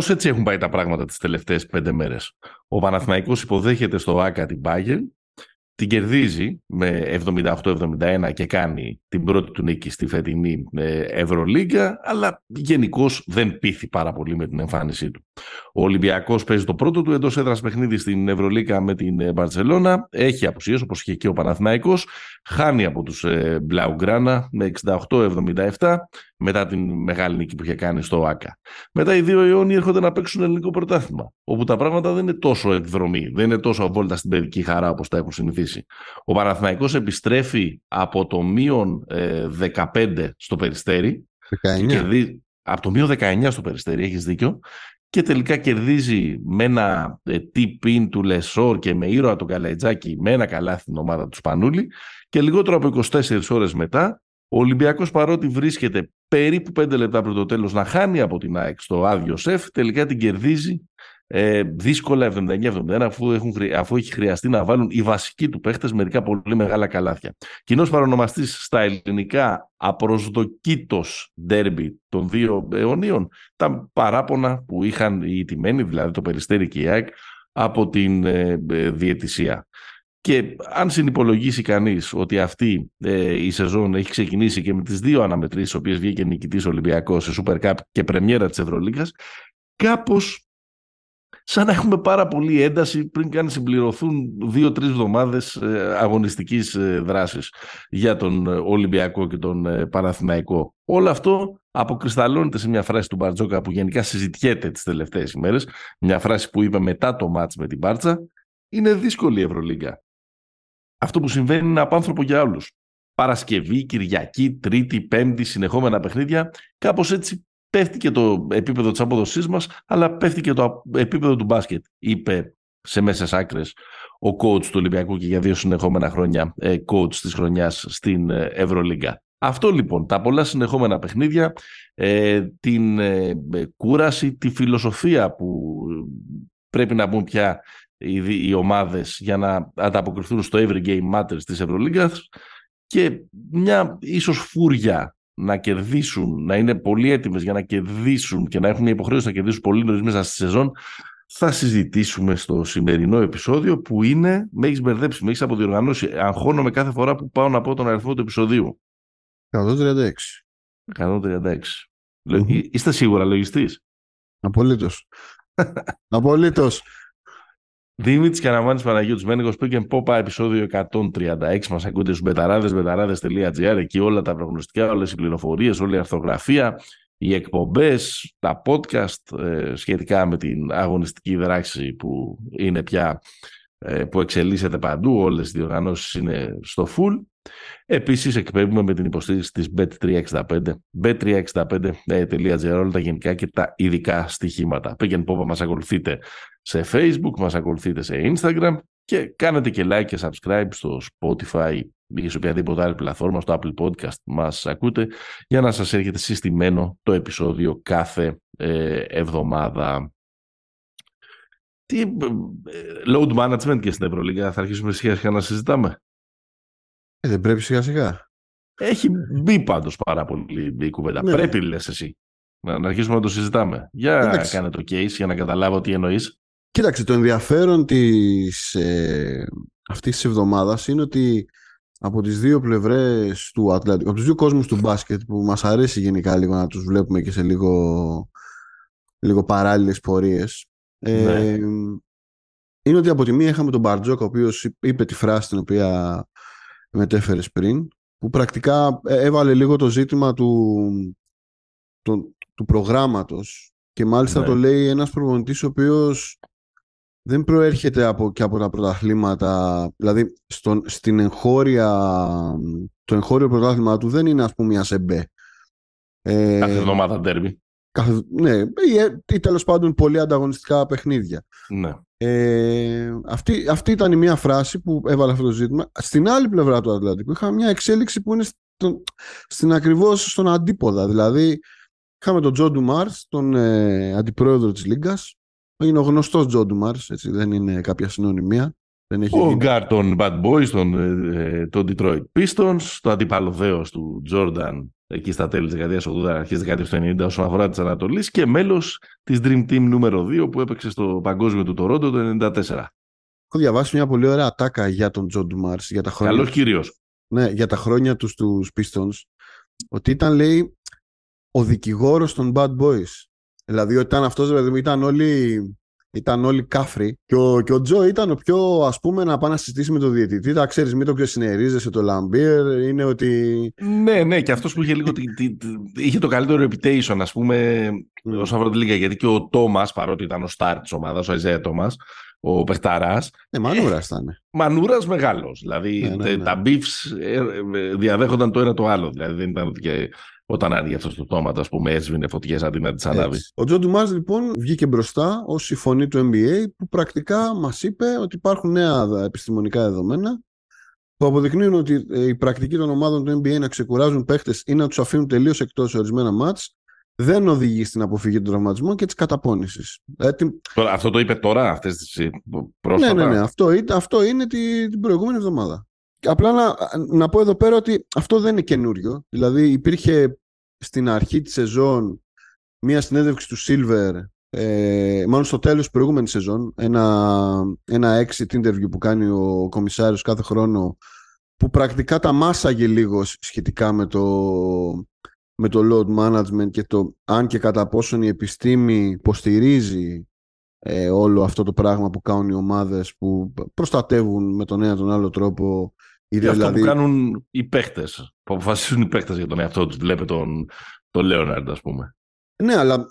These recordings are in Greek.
Κάπως έτσι έχουν πάει τα πράγματα τις τελευταίες πέντε μέρες. Ο Παναθηναϊκός υποδέχεται στο ΆΚΑ την Bayern την κερδίζει με 78-71 και κάνει την πρώτη του νίκη στη φετινή ε, Ευρωλίγκα, αλλά γενικώς δεν πείθει πάρα πολύ με την εμφάνισή του. Ο Ολυμπιακός παίζει το πρώτο του εντός έδρας παιχνίδι στην Ευρωλίγκα με την Μπαρσελόνα. Έχει απουσίες όπως είχε και ο Παναθηναϊκός. Χάνει από τους ε, Μπλαουγκράνα με 68-77 μετά την μεγάλη νίκη που είχε κάνει στο ΆΚΑ. Μετά οι δύο αιώνιοι έρχονται να παίξουν ελληνικό πρωτάθλημα, όπου τα πράγματα δεν είναι τόσο εκδρομή, δεν είναι τόσο βόλτα στην παιδική χαρά όπως τα έχουν συνηθίσει. Ο Παναθηναϊκός επιστρέφει από το μείον 15 ε, στο Περιστέρι. 19. από το μείον 19 στο Περιστέρι, έχεις δίκιο. Και τελικά κερδίζει με ένα ε, τύπιν του Λεσόρ και με ήρωα τον Καλαϊτζάκη με ένα καλάθι την ομάδα του Σπανούλη. Και λιγότερο από 24 ώρες μετά ο Ολυμπιακός παρότι βρίσκεται περίπου 5 λεπτά πριν το τέλος να χάνει από την ΑΕΚ στο άδειο σεφ, τελικά την κερδίζει ε, δύσκολα 79-71 αφού, έχουν, αφού έχει χρειαστεί να βάλουν οι βασικοί του παίχτες μερικά πολύ μεγάλα καλάθια. Κοινός παρονομαστής στα ελληνικά απροσδοκήτως ντέρμπι των δύο αιωνίων τα παράπονα που είχαν οι τιμένοι, δηλαδή το Περιστέρι και η ΑΕΚ, από την ε, ε διαιτησία. Και αν συνυπολογίσει κανείς ότι αυτή ε, η σεζόν έχει ξεκινήσει και με τις δύο αναμετρήσεις, οποίες βγήκε νικητής Ολυμπιακός σε Super Cup και πρεμιέρα της Ευρωλίγκας, κάπως σαν να έχουμε πάρα πολύ ένταση πριν καν συμπληρωθούν δύο-τρεις εβδομάδες ε, αγωνιστικής ε, δράσης για τον ε, Ολυμπιακό και τον Παναθηναϊκό. Όλο αυτό αποκρισταλώνεται σε μια φράση του Μπαρτζόκα που γενικά συζητιέται τις τελευταίες ημέρες. Μια φράση που είπε μετά το μάτς με την Μπάρτσα. Είναι δύσκολη η Ευρωλίγκα. Αυτό που συμβαίνει είναι απάνθρωπο για όλους. Παρασκευή, Κυριακή, Τρίτη, Πέμπτη, συνεχόμενα παιχνίδια. Κάπως έτσι πέφτει και το επίπεδο της απόδοσής μας, αλλά πέφτει και το επίπεδο του μπάσκετ, είπε σε μέσες άκρες ο coach του Ολυμπιακού και για δύο συνεχόμενα χρόνια ε, coach της χρονιάς στην ε, Ευρωλίγκα. Αυτό λοιπόν, τα πολλά συνεχόμενα παιχνίδια, ε, την κούραση, τη φιλοσοφία που πρέπει να μπουν πια οι, οι ομάδες για να ανταποκριθούν στο every game matters της Ευρωλίγκας και μια ίσως φούρια να κερδίσουν, να είναι πολύ έτοιμες για να κερδίσουν και να έχουν μια υποχρέωση να κερδίσουν πολύ νωρίς μέσα στη σεζόν, θα συζητήσουμε στο σημερινό επεισόδιο που είναι, με έχεις μπερδέψει, με έχεις αποδιοργανώσει. Αγχώνομαι κάθε φορά που πάω να πω τον αριθμό του επεισοδίου. 136. 136. Mm-hmm. Είστε σίγουρα λογιστής; Απολύτως. Απολύτως. Δήμητς Καραμάνη Παναγιώτης Μένεγο Pick Πόπα, επεισόδιο 136. Μας ακούτε στους μπεταράδες, μπεταράδε.gr. Εκεί όλα τα προγνωστικά, όλες οι πληροφορίες, όλη η αρθογραφία, οι εκπομπές, τα podcast ε, σχετικά με την αγωνιστική δράξη που είναι πια ε, που εξελίσσεται παντού. Όλες οι διοργανώσεις είναι στο full. Επίσης εκπέμπουμε με την υποστήριξη της Bet365, bet365.gr, όλα τα γενικά και τα ειδικά στοιχήματα. Πήγαινε πόπα μας ακολουθείτε σε Facebook, μας ακολουθείτε σε Instagram και κάνετε και like και subscribe στο Spotify ή σε οποιαδήποτε άλλη πλατφόρμα, στο Apple Podcast μας ακούτε για να σας έρχεται συστημένο το επεισόδιο κάθε ε, εβδομάδα. Τι, ε, load management και στην Ευρωλίγα θα αρχίσουμε σιγά σιγά να συζητάμε; Ε, δεν πρέπει σιγά σιγά. Έχει μπει πάντως πάρα πολύ η κουβέντα. Ναι. Πρέπει λες εσύ. Να, να αρχίσουμε να το συζητάμε. Για Εντάξει. κάνε το case για να καταλάβω τι εννοείς. Κοίταξε, το ενδιαφέρον της, ε, αυτής της εβδομάδας είναι ότι από τις δύο πλευρές του Ατλαντικού, από τους δύο κόσμους του μπάσκετ που μας αρέσει γενικά λίγο να τους βλέπουμε και σε λίγο, λίγο παράλληλες πορείες ε, ναι. είναι ότι από τη μία είχαμε τον Μπαρτζόκα ο οποίος είπε τη φράση την οποία μετέφερε πριν που πρακτικά ε, έβαλε λίγο το ζήτημα του, του, του προγράμματος και μάλιστα ναι. το λέει ένας προπονητής ο οποίος δεν προέρχεται από, και από τα πρωταθλήματα. Δηλαδή, στον, στην εγχώρια, το εγχώριο πρωτάθλημα του δεν είναι, ας πούμε, μια σεμπέ. Ε, κάθε εβδομάδα ντέρμπι. Κάθε, ναι, ή, ε, ή τέλος πάντων πολύ ανταγωνιστικά παιχνίδια. Ναι. Ε, αυτή, αυτή ήταν η μία φράση που έβαλε αυτό το ζήτημα. Στην άλλη πλευρά του Ατλαντικού είχαμε μια εξέλιξη που είναι στον, στην ακριβώς στον αντίποδα. Δηλαδή, είχαμε τον Τζο Ντουμάρς, τον ε, αντιπρόεδρο της Λίγκας, είναι ο γνωστός Τζο Ντουμάρς, έτσι δεν είναι κάποια συνωνυμία. Δεν έχει ο Γκάρ των Bad Boys, τον, ε, των Detroit Pistons, το αντίπαλο δέος του Jordan εκεί στα τέλη της δεκαετίας 80, αρχές δεκαετίας του 90 όσον αφορά της Ανατολής και μέλος της Dream Team νούμερο 2 που έπαιξε στο παγκόσμιο του Τορόντο το 1994. Έχω διαβάσει μια πολύ ωραία ατάκα για τον Τζο Ντουμάρς για τα χρόνια, Καλός κύριος. ναι, για τα χρόνια τους στους Pistons ότι ήταν λέει ο δικηγόρος των Bad Boys. Δηλαδή ότι ήταν αυτός δηλαδή, ήταν όλοι ήταν όλοι κάφροι και ο, και ο Τζο ήταν ο πιο ας πούμε να πάει να συζητήσει με τον διαιτητή τα ξέρεις μην το ξεσυνερίζεσαι τον Λαμπίρ είναι ότι Ναι, ναι, και αυτός που είχε λίγο. τη- τη- τη- είχε το καλύτερο reputation, ας πούμε, Mm. όσον αφορά τη λίγα. Γιατί και ο Τόμας, παρότι ήταν ο σταρ της ομάδας, ο Αϊζέα Τόμας, ο παιχταράς, ναι μανούρα ήταν μανούρας μεγάλος. Δηλαδή Ναι, ναι, τε- ναι. τα beefs ε, ε, διαδέχονταν το ένα το άλλο. Δηλαδή δεν ήταν ότι και όταν άνοιγε αυτός το στόμα, ας πούμε, έσβηνε φωτιές αντί να τις ανάβει. Έτσι. Ο Τζο Ντουμάρς λοιπόν βγήκε μπροστά ως η φωνή του NBA που πρακτικά μας είπε ότι υπάρχουν νέα δα- επιστημονικά δεδομένα που αποδεικνύουν ότι ε, η πρακτική των ομάδων του NBA να ξεκουράζουν παίχτες ή να τους αφήνουν τελείως εκτός σε ορισμένα μάτς δεν οδηγεί στην αποφυγή των τραυματισμών και της καταπώνησης. Ε, την- Τώρα, αυτό το είπε τώρα, αυτές τις Ναι, πρόσφατα; ναι, ναι. Αυτό, είναι- αυτό είναι τη- την προηγούμενη εβδομάδα. Και Απλά να, να πω εδώ πέρα ότι αυτό δεν είναι καινούριο. Δηλαδή υπήρχε στην αρχή της σεζόν μία συνέντευξη του Silver, ε, μάλλον στο τέλος της προηγούμενης σεζόν, ένα, ένα exit interview που κάνει ο κομισάριος κάθε χρόνο, που πρακτικά τα μάσαγε λίγο σχετικά με το, με το load management και το αν και κατά πόσον η επιστήμη υποστηρίζει ε, όλο αυτό το πράγμα που κάνουν οι ομάδες που προστατεύουν με τον ένα τον άλλο τρόπο είτε Και αυτό δηλαδή που κάνουν οι παίχτε, που αποφασίζουν οι παίχτε για τον εαυτό τους. Βλέπε τον, τον Λέοναρντ, ας πούμε. Ναι, αλλά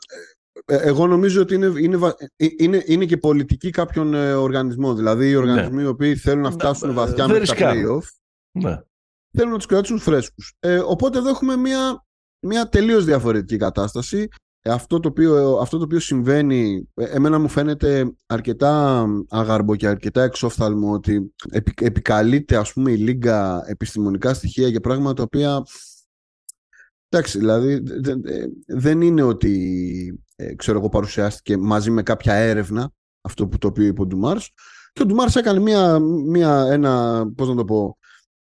ε, ε, εγώ νομίζω ότι είναι, είναι, βα- ε, είναι, είναι και πολιτική κάποιων ε, οργανισμών. Δηλαδή οι οργανισμοί οι οποίοι θέλουν να Ναι, φτάσουν ε, βαθιά δεν με τα ρισκάρουν. play-off Ναι. θέλουν να τους κρατήσουν φρέσκους. Ε, οπότε εδώ έχουμε μια, μια τελείως διαφορετική κατάσταση. Ε, αυτό, το οποίο, αυτό το οποίο συμβαίνει, ε, εμένα μου φαίνεται αρκετά αγαρμπό και αρκετά εξόφθαλμο ότι επι, επικαλείται ας πούμε η Λίγκα επιστημονικά στοιχεία για πράγματα τα οποία εντάξει, δηλαδή δε- δε- ε, δεν είναι ότι ε, ξέρω εγώ παρουσιάστηκε μαζί με κάποια έρευνα αυτό που το οποίο είπε ο Ντουμάρς. Και ο Ντουμάρς έκανε μια, μια, ένα, πώς να το πω,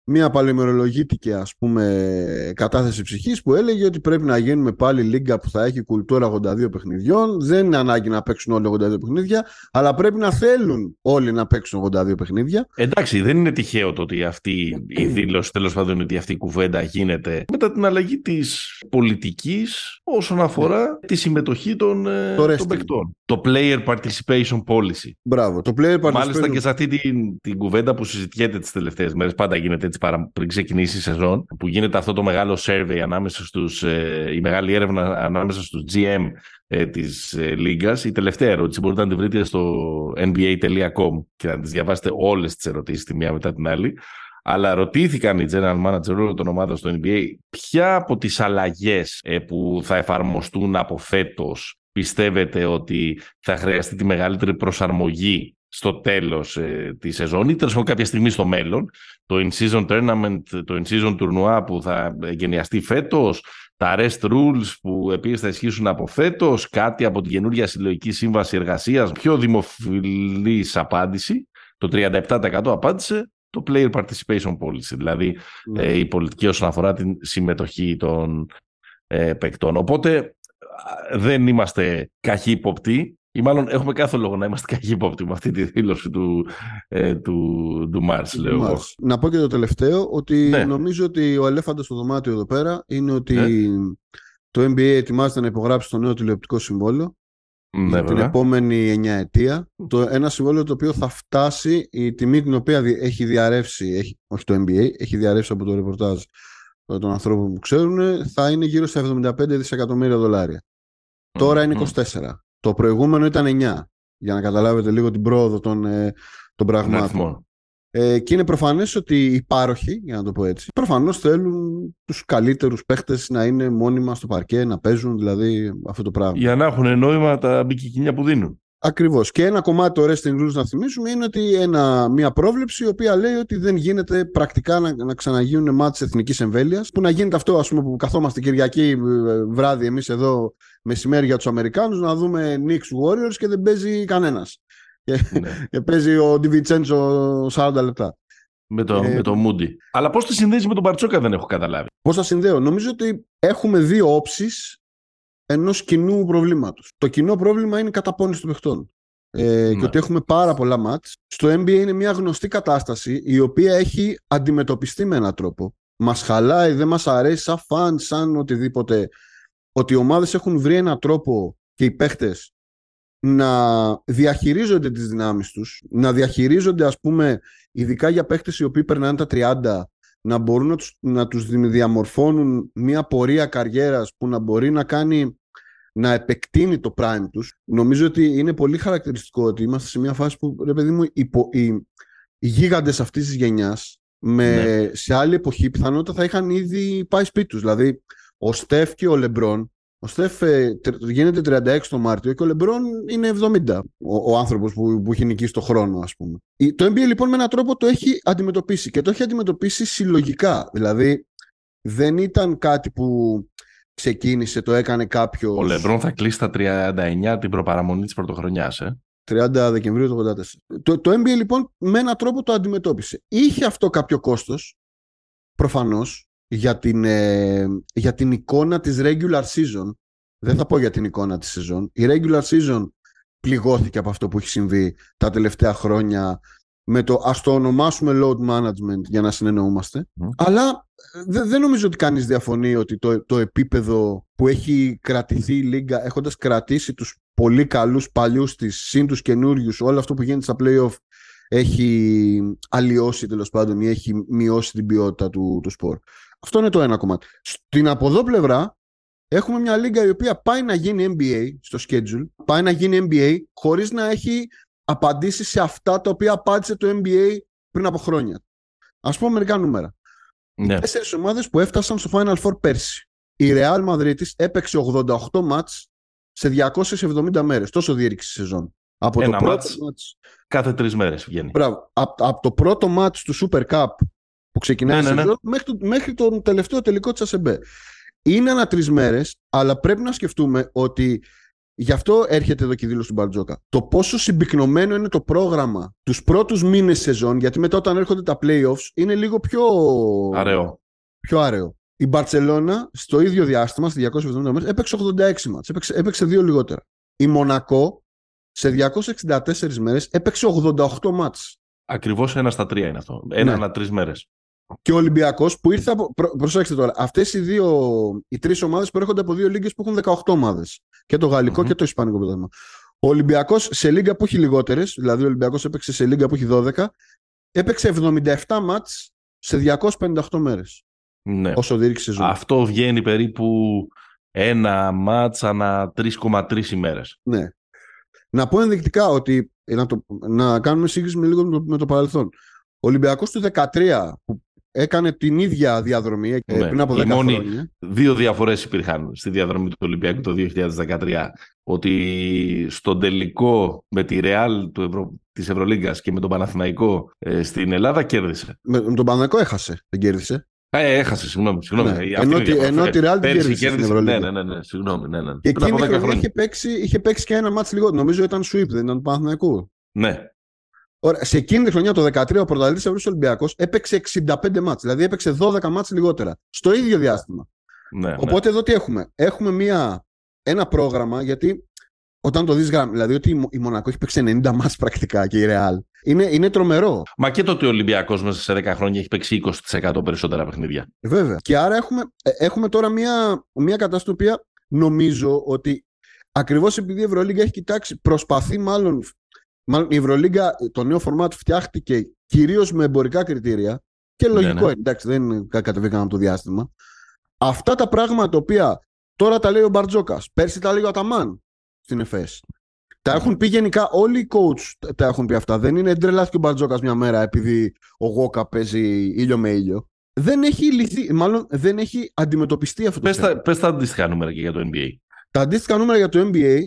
μια παλαιμερολογήτικη ας πούμε κατάθεση ψυχής που έλεγε ότι πρέπει να γίνουμε πάλι λίγκα που θα έχει κουλτούρα 82 παιχνιδιών δεν είναι ανάγκη να παίξουν όλοι 82 παιχνίδια αλλά πρέπει να θέλουν όλοι να παίξουν 82 παιχνίδια Εντάξει, δεν είναι τυχαίο το ότι αυτή η δήλωση, τέλος πάντων, ότι αυτή η κουβέντα γίνεται μετά την αλλαγή της πολιτικής όσον αφορά τη συμμετοχή των, ε, Το των wrestling. παικτών. Το player participation policy. μπράβο το player Μάλιστα participation και σε αυτή την, την κουβέντα που συζητιέται τις τελευταίες μέρες, πάντα γίνεται έτσι παρα, πριν ξεκινήσει η σεζόν, που γίνεται αυτό το μεγάλο survey ανάμεσα στους, ε, η μεγάλη έρευνα ανάμεσα στους GM ε, της ε, Λίγκας. Η τελευταία ερώτηση μπορείτε να τη βρείτε στο nba.com και να τις διαβάσετε όλες τις ερωτήσεις τη μία μετά την άλλη. Αλλά ρωτήθηκαν οι general manager όλων των ομάδων στο NBA ποια από τις αλλαγές ε, που θα εφαρμοστούν από φέτος πιστεύετε ότι θα χρειαστεί τη μεγαλύτερη προσαρμογή στο τέλος ε, της σεζόν ή τέλος πάντων κάποια στιγμή στο μέλλον. Το in-season tournament, το in-season τουρνουά που θα εγκαινιαστεί φέτος, τα rest rules που επίσης θα ισχύσουν από φέτος, κάτι από την καινούργια συλλογική σύμβαση εργασίας. Πιο δημοφιλής απάντηση, το 37% απάντησε το player participation policy, δηλαδή Ναι. ε, η πολιτική όσον αφορά την συμμετοχή των ε, παικτών. Οπότε α, δεν είμαστε καχύποπτοι ή μάλλον έχουμε κάθε λόγο να είμαστε καχύποπτοι με αυτή τη δήλωση του, ε, του, του Μάρς, λέω εγώ. Μάλιστα. Να πω και το τελευταίο ότι Ναι. νομίζω ότι ο ελέφαντας στο δωμάτιο εδώ πέρα είναι ότι Ναι. το NBA ετοιμάζεται να υπογράψει το νέο τηλεοπτικό συμβόλαιο Ναι, για την βέβαια. επόμενη εννιά ετία. Το, ένα συμβόλαιο το οποίο θα φτάσει η τιμή την οποία δι- έχει διαρρεύσει, έχει, όχι το NBA, έχει διαρρεύσει από το ρεπορτάζ των ανθρώπων που ξέρουν, θα είναι γύρω στα 75 δισεκατομμύρια δολάρια. Τώρα είναι Μμμ. 24. Το προηγούμενο ήταν 9. Για να καταλάβετε λίγο την πρόοδο των, ε, των Των πραγμάτων. αριθμών. Ε, και είναι προφανές ότι οι πάροχοι, για να το πω έτσι, προφανώς θέλουν τους καλύτερους παίχτες να είναι μόνιμα στο παρκέ, να παίζουν δηλαδή αυτό το πράγμα. Για να έχουν νόημα τα μπικικίνια που δίνουν. Ακριβώς. Και ένα κομμάτι το wrestling rules να θυμίσουμε είναι ότι ένα, μια πρόβλεψη η οποία λέει ότι δεν γίνεται πρακτικά να, να ξαναγίνουν μάτς εθνικής εμβέλειας που να γίνεται αυτό ας πούμε που καθόμαστε Κυριακή ε, βράδυ εμείς εδώ μεσημέρι για τους Αμερικάνους να δούμε Knicks Warriors και δεν παίζει κανένας. Και, ναι. και παίζει ο Ντιβιτσέντσο 40 λεπτά. Με το, Ε, με το Moody. Αλλά πώς τη συνδέεις με τον Μπαρτσόκα δεν έχω καταλάβει. Πώς θα συνδέω. Νομίζω ότι έχουμε δύο όψεις ενός κοινού προβλήματος. Το κοινό πρόβλημα είναι η καταπώνηση των παιχτών. Ε, Ναι. Και ότι έχουμε πάρα πολλά μάτς. Στο NBA είναι μια γνωστή κατάσταση η οποία έχει αντιμετωπιστεί με έναν τρόπο. Μας χαλάει, δεν μας αρέσει σαν φαν, σαν οτιδήποτε. Ότι οι ομάδες έχουν βρει έναν τρόπο και οι παίχτες να διαχειρίζονται τις δυνάμεις τους, να διαχειρίζονται ας πούμε ειδικά για παίχτες οι οποίοι περνάνε τα 30 να μπορούν να τους, να τους δι- διαμορφώνουν μια πορεία καριέρας που να μπορεί να κάνει να επεκτείνει το prime τους. Νομίζω ότι είναι πολύ χαρακτηριστικό ότι είμαστε σε μια φάση που, ρε παιδί μου, οι, πο- οι, οι γίγαντες αυτής της γενιάς με, σε άλλη εποχή πιθανότητα θα είχαν ήδη πάει σπίτι τους. Δηλαδή, ο Στεφ και ο Λεμπρόν ο Στεφ ε, τε- γίνεται 36 το Μάρτιο και ο Λεμπρόν είναι 70. Ο, ο άνθρωπος που, που έχει νικήσει το χρόνο, ας πούμε. Η- Το NBA λοιπόν με έναν τρόπο το έχει αντιμετωπίσει και το έχει αντιμετωπίσει συλλογικά. Δηλαδή, δεν ήταν κάτι που ξεκίνησε, το έκανε κάποιος. Ο Λεμπρόν θα κλείσει τα 39 την προπαραμονή της πρωτοχρονιάς. Ε. 30 Δεκεμβρίου του 84. Το, το NBA λοιπόν με έναν τρόπο το αντιμετώπισε. Είχε αυτό κάποιο κόστος, προφανώς, για την, ε, για την εικόνα της regular season. Δεν θα πω για την εικόνα της σεζόν. Η regular season πληγώθηκε από αυτό που έχει συμβεί τα τελευταία χρόνια με το ας το ονομάσουμε load management για να συνεννοούμαστε. Μμ. Αλλά ε, δε- δεν νομίζω ότι κανείς διαφωνεί ότι το, το επίπεδο που έχει κρατηθεί η Λίγκα έχοντας κρατήσει τους πολύ καλούς παλιούς της, συν τους καινούριους, όλο αυτό που γίνεται στα play-off έχει αλλοιώσει τέλος πάντων ή έχει μειώσει την ποιότητα του, του σπορ. Αυτό είναι το ένα κομμάτι. Στην από εδώ πλευρά έχουμε μια λίγα η οποία πάει να γίνει NBA στο schedule, πάει να γίνει NBA χωρίς να έχει απαντήσει σε αυτά τα οποία απάντησε το NBA πριν από χρόνια. Ας πούμε μερικά νούμερα. Ναι. Τέσσερις ομάδες που έφτασαν στο Final Four πέρσι. Η Real Madrid έπαιξε 88 μάτς σε 270 μέρες. Τόσο διήρυξε η σεζόν. Από Ένα το πρώτο μάτς. μάτς Κάθε τρεις μέρες βγαίνει. Μπράβο. Από απ το πρώτο μάτς του Super Cup που ξεκινάει Ναι, η ναι, ναι. σεζόν μέχρι, το, μέχρι τον τελευταίο τελικό της ΑΣΕΜΠΕ. Είναι ανά τρεις μέρες, αλλά πρέπει να σκεφτούμε ότι γι' αυτό έρχεται εδώ και η δήλωση του Μπαρτζόκα. Το πόσο συμπυκνωμένο είναι το πρόγραμμα τους πρώτους μήνες σεζόν, γιατί μετά όταν έρχονται τα playoffs είναι λίγο πιο Αραιό. πιο άρεο. Η Μπαρτσελώνα στο ίδιο διάστημα, στις 270 μέρες, έπαιξε 86 μάτς. Έπαιξε, έπαιξε δύο λιγότερα. Η Μονακό σε 264 μέρες έπαιξε 88 μάτς. Ακριβώς ένα στα τρία είναι αυτό. Ένα Ναι. ανά τρεις μέρες. Και ο Ολυμπιακός που ήρθε από. Προ, προσέξτε τώρα, αυτές οι δύο, οι τρεις ομάδες προέρχονται από δύο λίγε που έχουν 18 ομάδες. Και το γαλλικο Μμμ. και το ισπανικό πρωτάθλημα. Ο Ολυμπιακός σε λίγα που έχει λιγότερες, δηλαδή ο Ολυμπιακός έπαιξε σε λίγα που έχει 12, έπαιξε 77 μάτς σε 258 μέρες. Ναι. Όσο διήρξε η σεζόν. Αυτό βγαίνει περίπου ένα μάτς ανά 3,3 ημέρες. Ναι. Να πω ενδεικτικά ότι. ε, Να, το, να κάνουμε σύγκριση με λίγο με το, με το παρελθόν. Ο Ολυμπιακός του 13 που έκανε την ίδια διαδρομή ε, Ναι. πριν από 10 Η μόνη- χρόνια. Δύο διαφορές υπήρχαν στη διαδρομή του Ολυμπιακού το 2013. Ότι στον τελικό με τη Ρεάλ του Ευρω... της Ευρωλίγκας και με τον Παναθηναϊκό ε, στην Ελλάδα κέρδισε. Με, με τον Παναγικό έχασε, δεν κέρδισε. Ε, έχασε, συγγνώμη. συγγνώμη. Ναι. Αυτή Ενώ είναι η τη- διαφορά. ενώ τη Real την Πέρυσι κέρδισε στην κέρδισε. Ευρωλίγκα. Ναι, ναι, ναι, ναι, συγγνώμη. Ναι, ναι. Και Πριν από εκείνη 10 η χρονιά χρόνια. είχε παίξει, είχε παίξει και ένα μάτς λιγότερο. Νομίζω ήταν sweep, δεν ήταν του Παναθηναϊκού. Ναι. Ωραία. Σε εκείνη τη χρονιά, το 13, ο πρωταθλητής Ευρωπαϊκός Ολυμπιακός έπαιξε 65 μάτς. Δηλαδή έπαιξε 12 μάτς λιγότερα. Στο ίδιο διάστημα. ναι, ναι. Οπότε εδώ τι έχουμε; Έχουμε μια, ένα πρόγραμμα, γιατί όταν το δεις γράμμα, δηλαδή ότι η, Μο- η Μονακό έχει παίξει 90 μάτς πρακτικά και η Ρεάλ. Είναι, είναι τρομερό. Μα και το ότι ο Ολυμπιακός μέσα σε 10 χρόνια έχει παίξει 20% περισσότερα παιχνίδια. Βέβαια. Και άρα έχουμε, ε, έχουμε τώρα μια, μια κατάσταση η οποία νομίζω ότι ακριβώς επειδή η Ευρωλίγκα έχει κοιτάξει, προσπαθεί μάλλον, μάλλον η Ευρωλίγκα, το νέο φορμάτ φτιάχτηκε κυρίως με εμπορικά κριτήρια και Ναι, λογικό, ναι. εντάξει δεν κα- κατεβήκαμε από το διάστημα. Αυτά τα πράγματα τα οποία τώρα τα λέει ο Μπαρτζόκας, πέρσι τα λέει ο Αταμάν στην ΕΦΕΣ. Τα έχουν πει γενικά όλοι οι coach τα έχουν πει αυτά. Δεν είναι τρελάθηκε ο Μπαρτζόκας μια μέρα επειδή ο Γόκα παίζει ήλιο με ήλιο. Δεν έχει λυθεί, μάλλον δεν έχει αντιμετωπιστεί αυτό το Πες θέμα. τα, πες τα αντίστοιχα νούμερα και για το NBA. Τα αντίστοιχα νούμερα για το NBA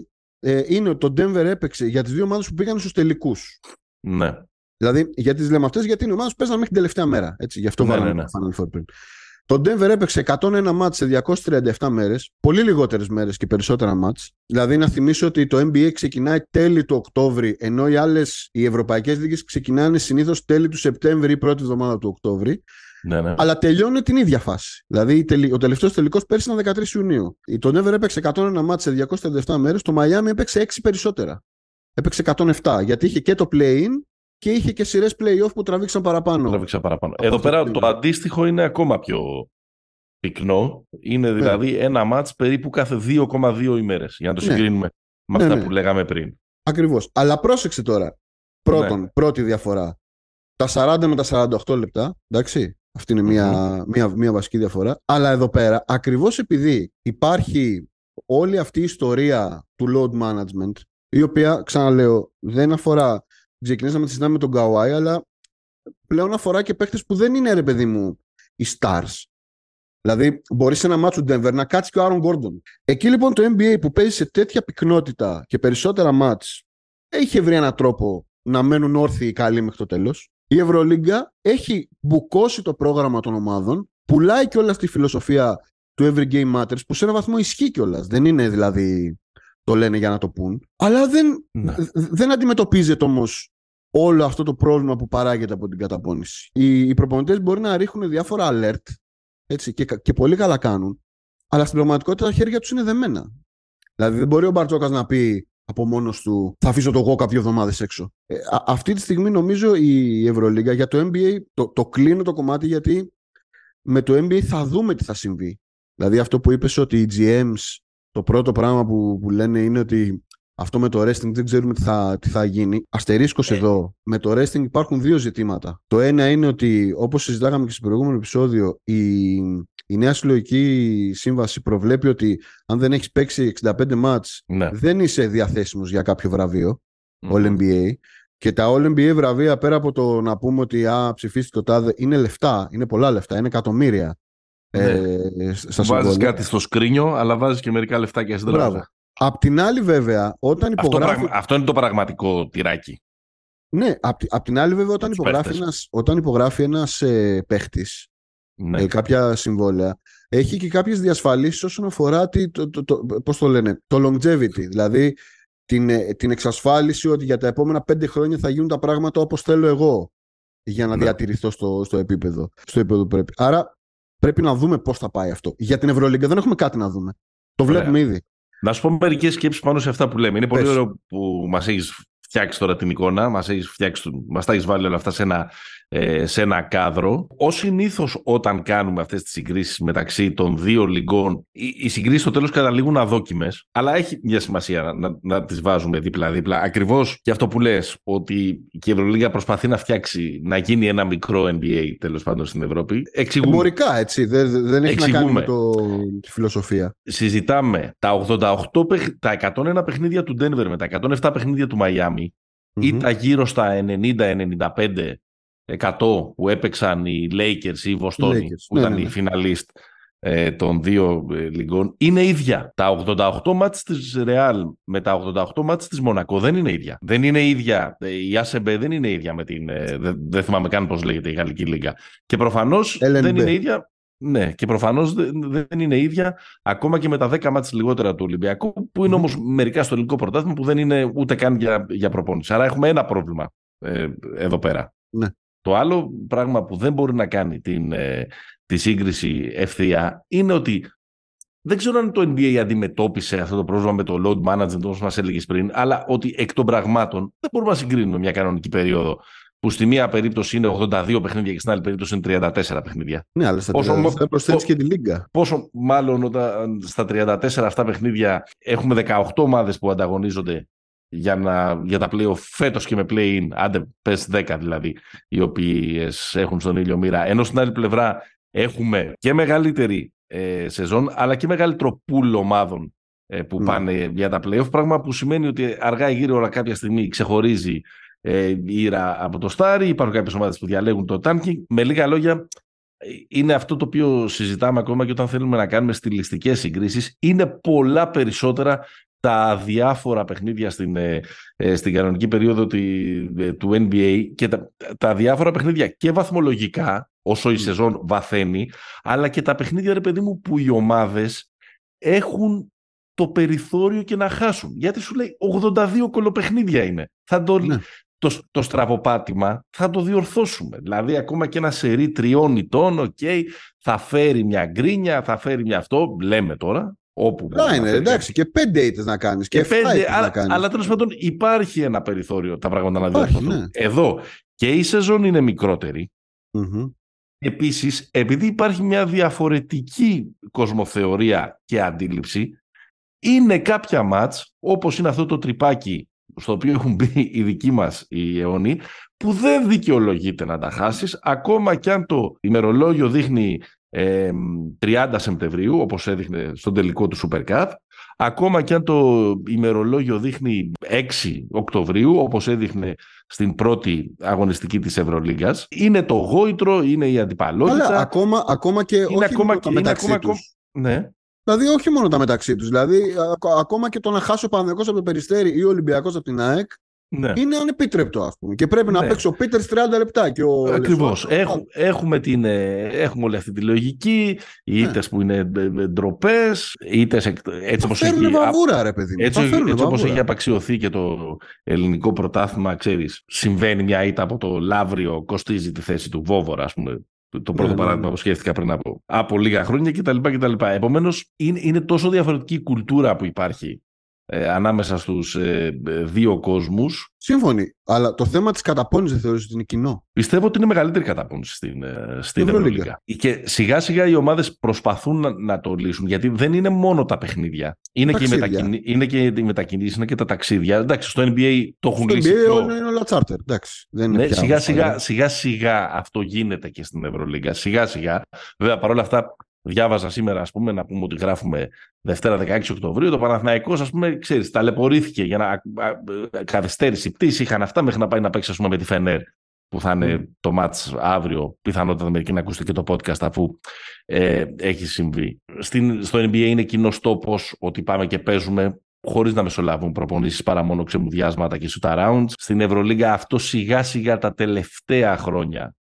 ε, είναι ότι το Denver έπαιξε για τις δύο ομάδες που πήγαν στους τελικούς. Ναι. Δηλαδή για τις λέμε αυτές γιατί είναι ομάδες που παίζαν μέχρι την τελευταία μέρα. Έτσι, γι' αυτό Ναι, βάλαμε ναι, ναι. το Final Four πριν. Το Denver έπαιξε 101 μάτς σε 237 μέρες, πολύ λιγότερες μέρες και περισσότερα μάτς. Δηλαδή να θυμίσω ότι το NBA ξεκινάει τέλη του Οκτώβρη, ενώ οι άλλες, οι ευρωπαϊκές λίγες ξεκινάνε συνήθως τέλη του Σεπτέμβρη ή πρώτη εβδομάδα του Οκτώβρη. Ναι, ναι. Αλλά τελειώνει την ίδια φάση. Δηλαδή ο τελευταίος τελικός πέρσι ήταν 13 Ιουνίου. Το Denver έπαιξε 101 μάτς σε 237 μέρες, το Miami έπαιξε 6 περισσότερα. Έπαιξε 107 γιατί είχε και το play-in και είχε και σειρές play-off που τραβήξαν παραπάνω. Τραβήξαν παραπάνω. Εδώ πέρα το αντίστοιχο είναι ακόμα πιο πυκνό. Είναι ναι. δηλαδή ένα μάτς περίπου κάθε 2,2 ημέρες, για να το ναι. συγκρίνουμε με αυτά ναι, που λέγαμε πριν. Ακριβώς. Αλλά πρόσεξε τώρα. Πρώτον, πρώτη διαφορά. Τα 40 με τα 48 λεπτά, εντάξει, αυτή είναι μια, μια, μια βασική διαφορά. Αλλά εδώ πέρα, ακριβώς επειδή υπάρχει όλη αυτή η ιστορία του load management, η οποία, ξαναλέω, δεν αφορά ξεκινήσαμε τη συζητάμε με τον Καουάι, αλλά πλέον αφορά και παίχτες που δεν είναι ρε παιδί μου οι stars. Δηλαδή, μπορείς σε ένα μάτσο του Denver να κάτσεις και ο Άρον Γκόρντον. Εκεί λοιπόν το NBA που παίζει σε τέτοια πυκνότητα και περισσότερα μάτς έχει βρει έναν τρόπο να μένουν όρθιοι καλοί μέχρι το τέλος. Η Ευρωλίγκα έχει μπουκώσει το πρόγραμμα των ομάδων, πουλάει και όλα τη φιλοσοφία του Every Game Matters, που σε έναν βαθμό ισχύει κιόλας. Δεν είναι δηλαδή το λένε για να το πούν. Αλλά δεν, ναι. δεν αντιμετωπίζεται όμως όλο αυτό το πρόβλημα που παράγεται από την καταπώνηση. Οι, οι προπονητές μπορεί να ρίχνουν διάφορα alert έτσι, και, και πολύ καλά κάνουν, αλλά στην πραγματικότητα τα χέρια τους είναι δεμένα. Δηλαδή δεν μπορεί ο Μπαρτσόκα να πει από μόνος του θα αφήσω το εγώ κάποιες εβδομάδες έξω. Ε, αυτή τη στιγμή νομίζω η Ευρωλίγα για το NBA το, το κλείνω το κομμάτι γιατί με το NBA θα δούμε τι θα συμβεί. Δηλαδή αυτό που είπες ότι οι GMs το πρώτο πράγμα που, που λένε είναι ότι αυτό με το resting δεν ξέρουμε τι θα, τι θα γίνει. Αστερίσκος ε. εδώ. Με το resting υπάρχουν δύο ζητήματα. Το ένα είναι ότι, όπως συζητάγαμε και στο προηγούμενο επεισόδιο, η, η νέα συλλογική σύμβαση προβλέπει ότι αν δεν έχεις παίξει 65 μάτς, ναι. δεν είσαι διαθέσιμος για κάποιο βραβείο, mm-hmm. All NBA. Και τα All NBA βραβεία, πέρα από το να πούμε ότι α, ψηφίστηκε το τάδε, είναι λεφτά, είναι πολλά λεφτά, είναι εκατομμύρια. Ε, ναι. στα βάζεις κάτι στο σκρίνιο, αλλά βάζεις και μερικά λεφτάκια στην τράπεζα. Απ' την άλλη βέβαια, όταν υπογράφει... Αυτό, αυτό είναι το πραγματικό τυράκι. Ναι, απ, απ την άλλη βέβαια όταν υπογράφει, ένας, όταν υπογράφει ένας ε, παίχτης ναι. ε, κάποια συμβόλαια έχει και κάποιες διασφαλίσεις όσον αφορά τη, το, το, το, πώς το λένε, το longevity δηλαδή την, ε, την εξασφάλιση ότι για τα επόμενα πέντε χρόνια θα γίνουν τα πράγματα όπως θέλω εγώ για να ναι. διατηρηθώ στο, στο, επίπεδο, στο επίπεδο που πρέπει. Άρα πρέπει να δούμε πώς θα πάει αυτό. Για την Ευρωλίγκα δεν έχουμε κάτι να δούμε. Το βλέπουμε ήδη. Να σου πω μερικές σκέψεις πάνω σε αυτά που λέμε. Είναι πολύ ωραίο που μας έχεις φτιάξεις τώρα την εικόνα, μας τα έχεις βάλει όλα αυτά σε ένα ε, σε ένα κάδρο. Ω συνήθως όταν κάνουμε αυτές τις συγκρίσεις μεταξύ των δύο λιγκών, οι, οι συγκρίσεις στο τέλος καταλήγουν αδόκιμες, αλλά έχει μια σημασία να, να, να τις βάζουμε δίπλα-δίπλα. Ακριβώς και αυτό που λες, ότι η Ευρωλίγα προσπαθεί να φτιάξει, να γίνει ένα μικρό NBA τέλος πάντων στην Ευρώπη. Εξηγούμε. Εμπορικά έτσι, δεν, δεν έχει Εξηγούμε. να κάνει με το, τη φιλοσοφία. Συζητάμε τα 88, τα 101 παιχνίδια του Denver με τα 107 παιχνίδια του Miami. Mm-hmm. Ή τα γύρω στα 90-95 100 που έπαιξαν οι Lakers ή οι Βοστόνοι, που ναι, ήταν ναι, οι ναι. φιναλίστ ε, των δύο ε, λιγκών, είναι ίδια. Τα 88 μάτς της Real με τα 88 μάτς της Μονακό δεν είναι ίδια. Δεν είναι ίδια. Ε, η ΑΣΕΜΠΕ δεν είναι ίδια με την... Ε, δεν, δεν θυμάμαι καν πώς λέγεται η Γαλλική Λίγκα. Και προφανώς δεν είναι ίδια... Ναι, και προφανώς δεν είναι ίδια ακόμα και με τα 10 μάτια λιγότερα του Ολυμπιακού, που είναι όμως μερικά στο ελληνικό πρωτάθλημα που δεν είναι ούτε καν για, για προπόνηση. Άρα έχουμε ένα πρόβλημα ε, εδώ πέρα. Ναι. Το άλλο πράγμα που δεν μπορεί να κάνει την, ε, τη σύγκριση ευθεία είναι ότι δεν ξέρω αν το NBA αντιμετώπισε αυτό το πρόβλημα με το load management όπως μας έλεγες πριν, αλλά ότι εκ των πραγμάτων δεν μπορούμε να συγκρίνουμε μια κανονική περίοδο που στη μία περίπτωση είναι 82 παιχνίδια και στην άλλη περίπτωση είναι 34 παιχνίδια. Ναι, αλλά στα 34 θα προσθέτεις και τη Λίγκα. Πόσο μάλλον όταν στα 34 αυτά παιχνίδια έχουμε 18 ομάδες που ανταγωνίζονται για, να, για τα play φέτος και με play-in, άντε πες 10 δηλαδή, οι οποίες έχουν στον ήλιο μοίρα. Ενώ στην άλλη πλευρά έχουμε και μεγαλύτερη ε, σεζόν, αλλά και μεγαλύτερο pool ομάδων ε, που ναι. πάνε για τα play-off, πράγμα που σημαίνει ότι αργά ή γύρω κάποια στιγμή ξεχωρίζει ε, η ήρα από το Στάρι, υπάρχουν κάποιες ομάδες που διαλέγουν το tanking. Με λίγα λόγια, είναι αυτό το οποίο συζητάμε ακόμα και όταν θέλουμε να κάνουμε στιλιστικές συγκρίσεις, είναι πολλά περισσότερα τα διάφορα παιχνίδια στην, ε, ε, στην κανονική περίοδο του NBA και τα, τα διάφορα παιχνίδια και βαθμολογικά όσο η σεζόν βαθαίνει αλλά και τα παιχνίδια ρε παιδί μου που οι ομάδες έχουν το περιθώριο και να χάσουν. Γιατί σου λέει 82 κολοπαιχνίδια είναι. Θα το, ναι. Το, το στραβοπάτημα θα το διορθώσουμε. Δηλαδή ακόμα και ένα σερί τριών ετών, οκ, θα φέρει μια γκρίνια, θα φέρει μια αυτό, λέμε τώρα, Όπου να είναι, εντάξει, και πέντε ήττες να κάνεις. Και, και πέντε, αλλά, να αλλά τέλος πάντων υπάρχει ένα περιθώριο τα πράγματα να διορθωθούν. Ναι. Εδώ και η σεζόν είναι μικρότερη. Mm-hmm. Επίσης, επειδή υπάρχει μια διαφορετική κοσμοθεωρία και αντίληψη, είναι κάποια μάτς, όπως είναι αυτό το τρυπάκι στο οποίο έχουν μπει οι δικοί μας οι αιώνιοι, που δεν δικαιολογείται να τα χάσεις, ακόμα και αν το ημερολόγιο δείχνει 30 Σεπτεμβρίου, όπως έδειχνε στον τελικό του Super Cup, ακόμα και αν το ημερολόγιο δείχνει 6 Οκτωβρίου, όπως έδειχνε στην πρώτη αγωνιστική της Ευρωλίγκας, είναι το γόητρο, είναι η αντιπαλότητα. Αλλά ακόμα, ακόμα και είναι όχι ακόμα, και, μεταξύ είναι ακόμα, Ναι. Δηλαδή, όχι μόνο τα μεταξύ τους. Δηλαδή, ακόμα και το να χάσει ο Παναγενικό από το Περιστέρι ή ο Ολυμπιακός από την ΑΕΚ ναι. είναι ανεπίτρεπτο, ας πούμε. Και πρέπει ναι. να παίξει ο Πίτερ 30 λεπτά. ο... Ακριβώς. Έχ, έχουμε, την, ε, έχουμε όλη αυτή τη λογική. Οι ήττες ναι. που είναι ε, ε, ντροπές, ήττες έτσι όπως έχει. Βαβούρα, ρε παιδί. Έτσι, έτσι όπως έχει απαξιωθεί και το ελληνικό πρωτάθλημα, ξέρεις, συμβαίνει μια ήττα από το Λαύριο, κοστίζει τη θέση του Βόβορα, ας πούμε, το πρώτο ναι, παράδειγμα ναι. που σκέφτηκα πριν από, από λίγα χρόνια κτλ. κτλ. Επομένως, είναι, είναι τόσο διαφορετική η κουλτούρα που υπάρχει ε, ανάμεσα στους ε, δύο κόσμους. Σύμφωνοι. Αλλά το θέμα της καταπώνησης δεν θεωρείς ότι είναι κοινό; Πιστεύω ότι είναι μεγαλύτερη καταπώνηση στην, ε, στην Ευρωλίγα. Και σιγά σιγά οι ομάδες προσπαθούν να, να, το λύσουν γιατί δεν είναι μόνο τα παιχνίδια. Είναι, και οι, μετακινήσεις, είναι και οι μετακινήσεις, είναι και τα ταξίδια. Εντάξει, στο NBA το έχουν στο λύσει. Στο NBA είναι όλα τσάρτερ. Εντάξει, δεν είναι ναι, σιγά, σιγά, σιγά σιγά αυτό γίνεται και στην Ευρωλίγα. Σιγά σιγά. Βέβαια παρόλα αυτά Διάβαζα σήμερα, ας πούμε, να πούμε ότι γράφουμε Δευτέρα 16 Οκτωβρίου. Το Παναθηναϊκός, ας πούμε, ξέρεις, ταλαιπωρήθηκε για να καθυστέρηση πτήση. Είχαν αυτά μέχρι να πάει να παίξει, ας πούμε, με τη Φενέρ που θα είναι το μάτς αύριο, πιθανότατα μερικοί να ακούσετε και το podcast αφού ε, έχει συμβεί. Στην, στο NBA είναι κοινός τόπος ότι πάμε και παίζουμε χωρίς να μεσολαβούν προπονήσεις παρά μόνο ξεμουδιάσματα και shoot rounds. Στην Ευρωλίγκα αυτό σιγά σιγά τα τελευταία χρόνια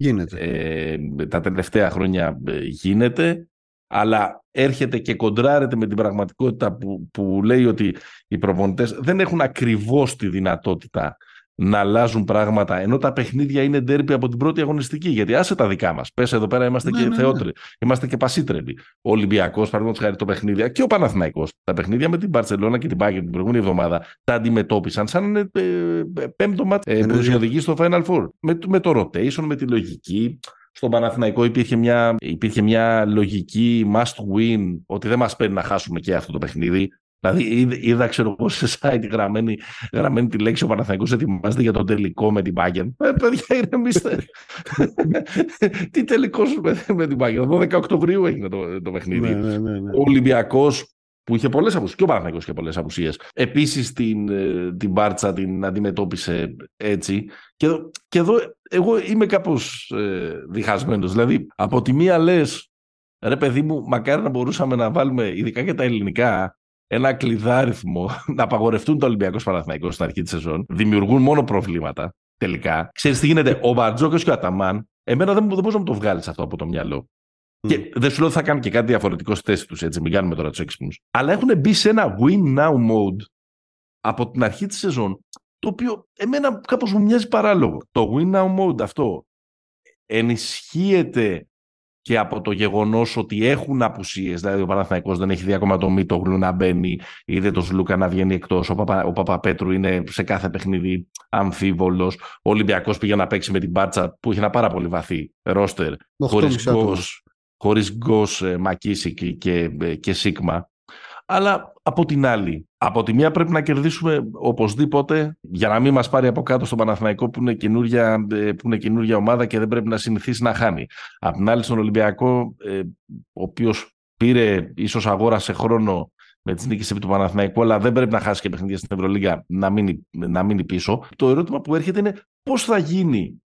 Γίνεται. Ε, τα τελευταία χρόνια ε, γίνεται, αλλά έρχεται και κοντράρεται με την πραγματικότητα που, που λέει ότι οι προπονητές δεν έχουν ακριβώς τη δυνατότητα να αλλάζουν πράγματα, ενώ τα παιχνίδια είναι ντέρπι από την πρώτη αγωνιστική. Γιατί άσε τα δικά μας. Πες εδώ πέρα είμαστε ναι, και ναι, ναι. θεότρε. Είμαστε και πασίτρελοι. Ο Ολυμπιακός, παραδείγματος χάρη το παιχνίδια, και ο Παναθηναϊκός. Τα παιχνίδια με την Παρσελώνα και την Πάγκερ την προηγούμενη εβδομάδα τα αντιμετώπισαν σαν είναι ε, ε, πέμπτο μάτι ε, που του οδηγεί στο Final Four. Με, με το rotation, με τη λογική. Στον Παναθηναϊκό υπήρχε μια, υπήρχε μια λογική must win, ότι δεν μας παίρνει να χάσουμε και αυτό το παιχνίδι. Δηλαδή είδα, ξέρω εγώ σε site γραμμένη, γραμμένη τη λέξη ο Παναθηναϊκός ετοιμάζεται για τον τελικό με την Bayern. Ε, παιδιά ηρεμήστε. Τι τελικός με, με την Bayern. 12 Οκτωβρίου έγινε το, το παιχνίδι. Ναι, ναι, ναι, ναι. Ο Ολυμπιακός που είχε πολλές απουσίες και ο Παναθηναϊκός είχε πολλές απουσίες. Επίσης την, ε, την Μπάρτσα την αντιμετώπισε έτσι. Και εδώ, και εδώ εγώ είμαι κάπως ε, διχασμένος. Δηλαδή από τη μία λες ρε παιδί μου μακάρι να μπορούσαμε να βάλουμε ειδικά και τα ελληνικά ένα κλειδάριθμο να απαγορευτούν το Ολυμπιακό Παναθηναϊκός στην αρχή της σεζόν, δημιουργούν μόνο προβλήματα τελικά. Ξέρεις τι γίνεται, ο Μπαρτζόκος και ο Αταμάν, εμένα δεν, δεν μπορεί να μου το βγάλεις αυτό από το μυαλό. Mm. Και δεν σου λέω ότι θα κάνουν και κάτι διαφορετικό στη θέση τους, έτσι, μην κάνουμε τώρα τους έξυπνους. Αλλά έχουν μπει σε ένα win now mode από την αρχή της σεζόν, το οποίο εμένα κάπως μου μοιάζει παράλογο. Το win now mode αυτό ενισχύεται και από το γεγονός ότι έχουν απουσίες. Δηλαδή, ο Παναθηναϊκός δεν έχει δει ακόμα το Μίτογλου να μπαίνει, είδε το Σλούκα να βγαίνει εκτός. Ο, Παπα, ο Παπαπέτρου είναι σε κάθε παιχνίδι αμφίβολος. Ο Ολυμπιακός πήγε να παίξει με την Μπάτσα που έχει ένα πάρα πολύ βαθύ ρόστερ. Χωρίς γκος ε, Μακίσικ και, ε, και Σίγμα. Αλλά από την άλλη, από τη μία πρέπει να κερδίσουμε οπωσδήποτε για να μην μας πάρει από κάτω στον Παναθηναϊκό που είναι, καινούρια, ε, που είναι καινούρια ομάδα και δεν πρέπει να συνηθίσει να χάνει. Απ' την άλλη στον Ολυμπιακό, ε, ο οποίος πήρε ίσως αγόρασε χρόνο με τις νίκες επί του Παναθηναϊκού, αλλά δεν πρέπει να χάσει και παιχνίδια στην Ευρωλίγα να μείνει, να μείνει πίσω. Το ερώτημα που έρχεται είναι πώς θα γίνει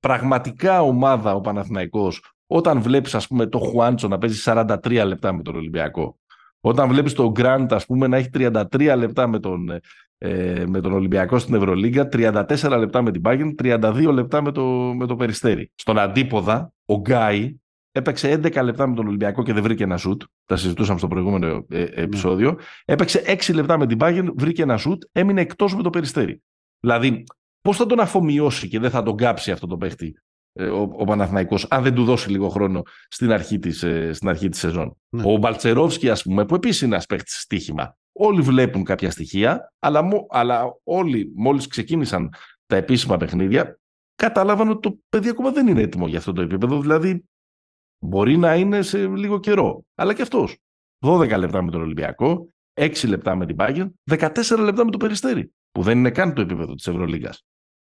πραγματικά ομάδα ο Παναθηναϊκός όταν βλέπεις ας πούμε το Χουάντσο να παίζει 43 λεπτά με τον Ολυμπιακό Όταν βλέπεις τον Γκραντ, ας πούμε, να έχει 33 λεπτά με τον, ε, με τον Ολυμπιακό στην Ευρωλίγκα, 34 λεπτά με την Bayern, 32 λεπτά με το, με το Περιστέρι. Στον αντίποδα, ο Γκάι έπαιξε 11 λεπτά με τον Ολυμπιακό και δεν βρήκε ένα σουτ. Τα συζητούσαμε στο προηγούμενο ε, ναι. επεισόδιο. Έπαιξε 6 λεπτά με την Bayern, βρήκε ένα σουτ, έμεινε εκτός με το Περιστέρι. Δηλαδή, πώς θα τον αφομοιώσει και δεν θα τον κάψει αυτό το παίχτη ε, ο, ο Παναθηναϊκός, αν δεν του δώσει λίγο χρόνο στην αρχή της, ε, στην αρχή της σεζόν. Ναι. Ο Μπαλτσερόφσκι, ας πούμε, που επίσης είναι ένας παίχτης στοίχημα. Όλοι βλέπουν κάποια στοιχεία, αλλά, αλλά όλοι μόλις ξεκίνησαν τα επίσημα παιχνίδια, κατάλαβαν ότι το παιδί ακόμα δεν είναι έτοιμο για αυτό το επίπεδο. Δηλαδή, μπορεί να είναι σε λίγο καιρό. Αλλά και αυτός. 12 λεπτά με τον Ολυμπιακό, 6 λεπτά με την Πάγεν, 14 λεπτά με το Περιστέρι, που δεν είναι καν το επίπεδο της Ευρωλίγκας.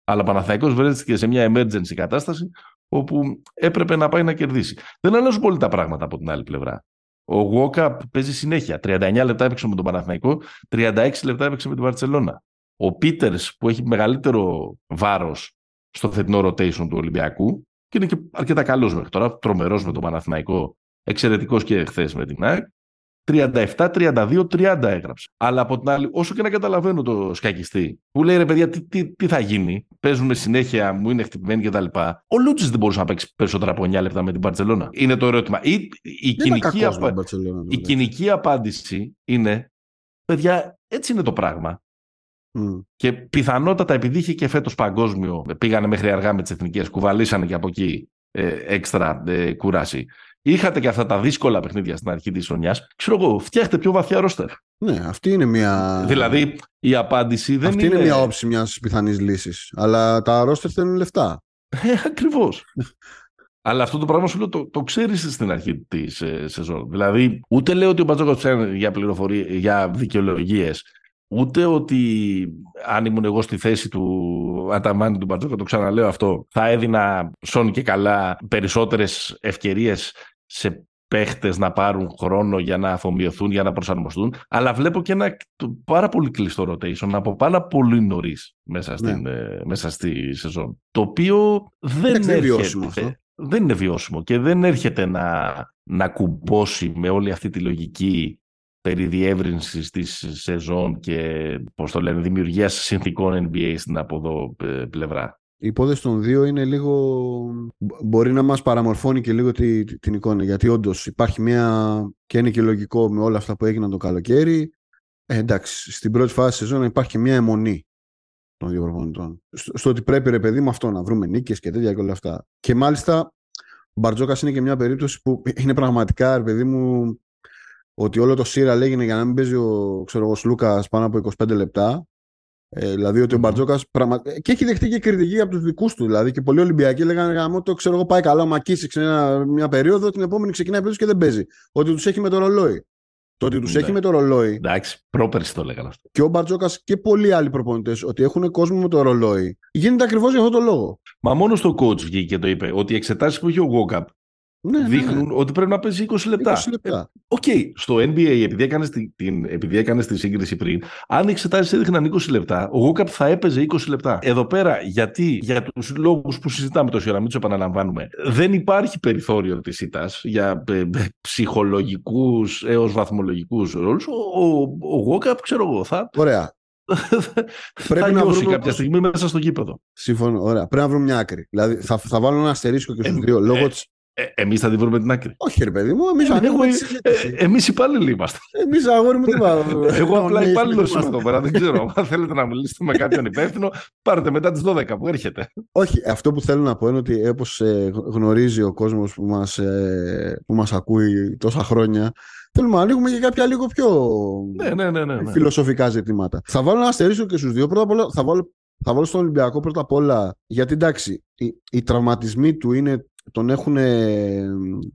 Αλλά ο Παναθαϊκός βρέθηκε σε μια emergency κατάσταση όπου έπρεπε να πάει να κερδίσει. Δεν αλλάζουν πολύ τα πράγματα από την άλλη πλευρά. Ο Γουόκα παίζει συνέχεια. 39 λεπτά έπαιξε με τον Παναθηναϊκό, 36 λεπτά έπαιξε με την Βαρκελόνα. Ο Πίτερς που έχει μεγαλύτερο βάρος στο φετινό rotation του Ολυμπιακού και είναι και αρκετά καλός μέχρι τώρα, τρομερός με τον Παναθηναϊκό, εξαιρετικός και χθες με την ΑΕΚ. 37, 32, 30 έγραψε. Αλλά από την άλλη, όσο και να καταλαβαίνω το σκακιστή, που λέει ρε παιδιά, τι, τι, τι θα γίνει, παίζουμε συνέχεια, μου είναι χτυπημένοι κτλ. Ο Λούτζης δεν μπορούσε να παίξει περισσότερα από 9 λεπτά με την Παρσελώνα. Είναι το ερώτημα. Ή, η, κοινική, απα... η κοινική απάντηση είναι, παιδιά, έτσι είναι το πράγμα. Mm. Και πιθανότατα επειδή είχε και φέτος παγκόσμιο, πήγανε μέχρι αργά με τις εθνικές, κουβαλήσανε και από εκεί ε, έξτρα ε, κούραση. Είχατε και αυτά τα δύσκολα παιχνίδια στην αρχή της χρονιάς. Ξέρω εγώ, φτιάχτε πιο βαθιά ρόστερ. Ναι, αυτή είναι μια. Δηλαδή η απάντηση δεν αυτή είναι. Αυτή είναι μια όψη μιας πιθανής λύσης. Αλλά τα ρόστερ θέλουν λεφτά. Ε, Ακριβώς. Αλλά αυτό το πράγμα σου λέω το, το ξέρεις στην αρχή της ε, σεζόν. Δηλαδή, ούτε λέω ότι ο Μπατζόκας ψάχνει για, για δικαιολογίες ούτε ότι αν ήμουν εγώ στη θέση του Αταμάνη του Μπατζόκα, το ξαναλέω αυτό, θα έδινα σόν και καλά περισσότερες ευκαιρίες σε παίχτες να πάρουν χρόνο για να αφομοιωθούν, για να προσαρμοστούν. Αλλά βλέπω και ένα πάρα πολύ κλειστό rotation από πάρα πολύ νωρίς μέσα, ναι. Ε, μέσα στη σεζόν. Το οποίο δεν, είναι βιώσιμο Δεν είναι βιώσιμο και δεν έρχεται να, να κουμπώσει με όλη αυτή τη λογική περί διεύρυνσης της σεζόν και πώς το λένε, δημιουργίας συνθήκων NBA στην από εδώ ε, πλευρά. Η υπόθεση των δύο είναι λίγο... μπορεί να μας παραμορφώνει και λίγο τη, την εικόνα, γιατί όντως υπάρχει μια... και είναι και λογικό με όλα αυτά που έγιναν το καλοκαίρι. Ε, εντάξει, στην πρώτη φάση σεζόν υπάρχει μια αιμονή των δύο προπονητών. Στο, στο, ότι πρέπει ρε παιδί με αυτό να βρούμε νίκες και τέτοια και όλα αυτά. Και μάλιστα ο Μπαρτζόκας είναι και μια περίπτωση που είναι πραγματικά, ρε παιδί μου, ότι όλο το σύρα έγινε για να μην παίζει ο, ξέρω, ο Σλούκας πάνω από 25 λεπτά. Ε, δηλαδή ότι ο Μπαρτζόκας. Πραγμα... και έχει δεχτεί και κριτική από τους δικούς του. Δηλαδή και πολλοί Ολυμπιακοί λέγανε γαμώτο ξέρω εγώ πάει καλά. Ο ΜακΚίσικ ένα μια περίοδο, την επόμενη ξεκινάει παίζει και δεν παίζει. Ότι τους έχει με το ρολόι. Το ότι τους ναι. έχει με το ρολόι. Εντάξει, πρόπερση το λέγανε αυτό. Και ο Μπαρτζόκας και πολλοί άλλοι προπονητές ότι έχουν κόσμο με το ρολόι. Γίνεται ακριβώς για αυτό το λόγο. Μα μόνος του ο coach βγήκε και το είπε ότι οι εξετάσεις που έχει ο Γουόκαπ ναι, ναι, δείχνουν ναι. ότι πρέπει να παίζει 20 λεπτά. 20 λεπτά. Ε, OK, okay. στο NBA, επειδή έκανες την, επειδή έκανες τη σύγκριση πριν, αν οι εξετάσεις έδειχναν 20 λεπτά, ο Γόκαπ θα έπαιζε 20 λεπτά. Εδώ πέρα, γιατί για τους λόγους που συζητάμε τόση ώρα, μην τους επαναλαμβάνουμε, δεν υπάρχει περιθώριο της ήττας για ε, ψυχολογικούς έως βαθμολογικούς ρόλους. Ο, ο, ο Γόκαπ, ξέρω εγώ, θα. Ωραία. Πρέπει να βρούμε κάποια στιγμή μέσα στο γήπεδο. Συμφωνώ. Ωραία. Πρέπει να βρούμε μια άκρη. Δηλαδή θα, θα βάλω ένα αστερίσκο και στους δύο. Λόγω ε, τη ε, Εμείς θα την βρούμε την άκρη. Όχι, ρε παιδί μου, εμείς ε, ανοίγουμε. Ε, Εμείς υπάλληλοι είμαστε. Εμείς αγόρι μου τι πάμε. Εγώ απλά υπάλληλος είμαι εδώ πέρα. Δεν ξέρω. Αν θέλετε να μιλήσετε με κάποιον υπεύθυνο, πάρετε μετά τις 12 που έρχεται. Όχι, αυτό που θέλω να πω είναι ότι όπως ε, γνωρίζει ο κόσμος που μας ε, μας ακούει τόσα χρόνια, θέλουμε να ανοίγουμε και κάποια λίγο πιο ναι, ναι, ναι, ναι, ναι. φιλοσοφικά ζητήματα. Θα βάλω να στερήσω και στους δύο. Πρώτα απ' όλα θα βάλω θα βάλω στον Ολυμπιακό πρώτα απ' όλα, γιατί εντάξει, οι, οι τραυματισμοί του είναι τον έχουν,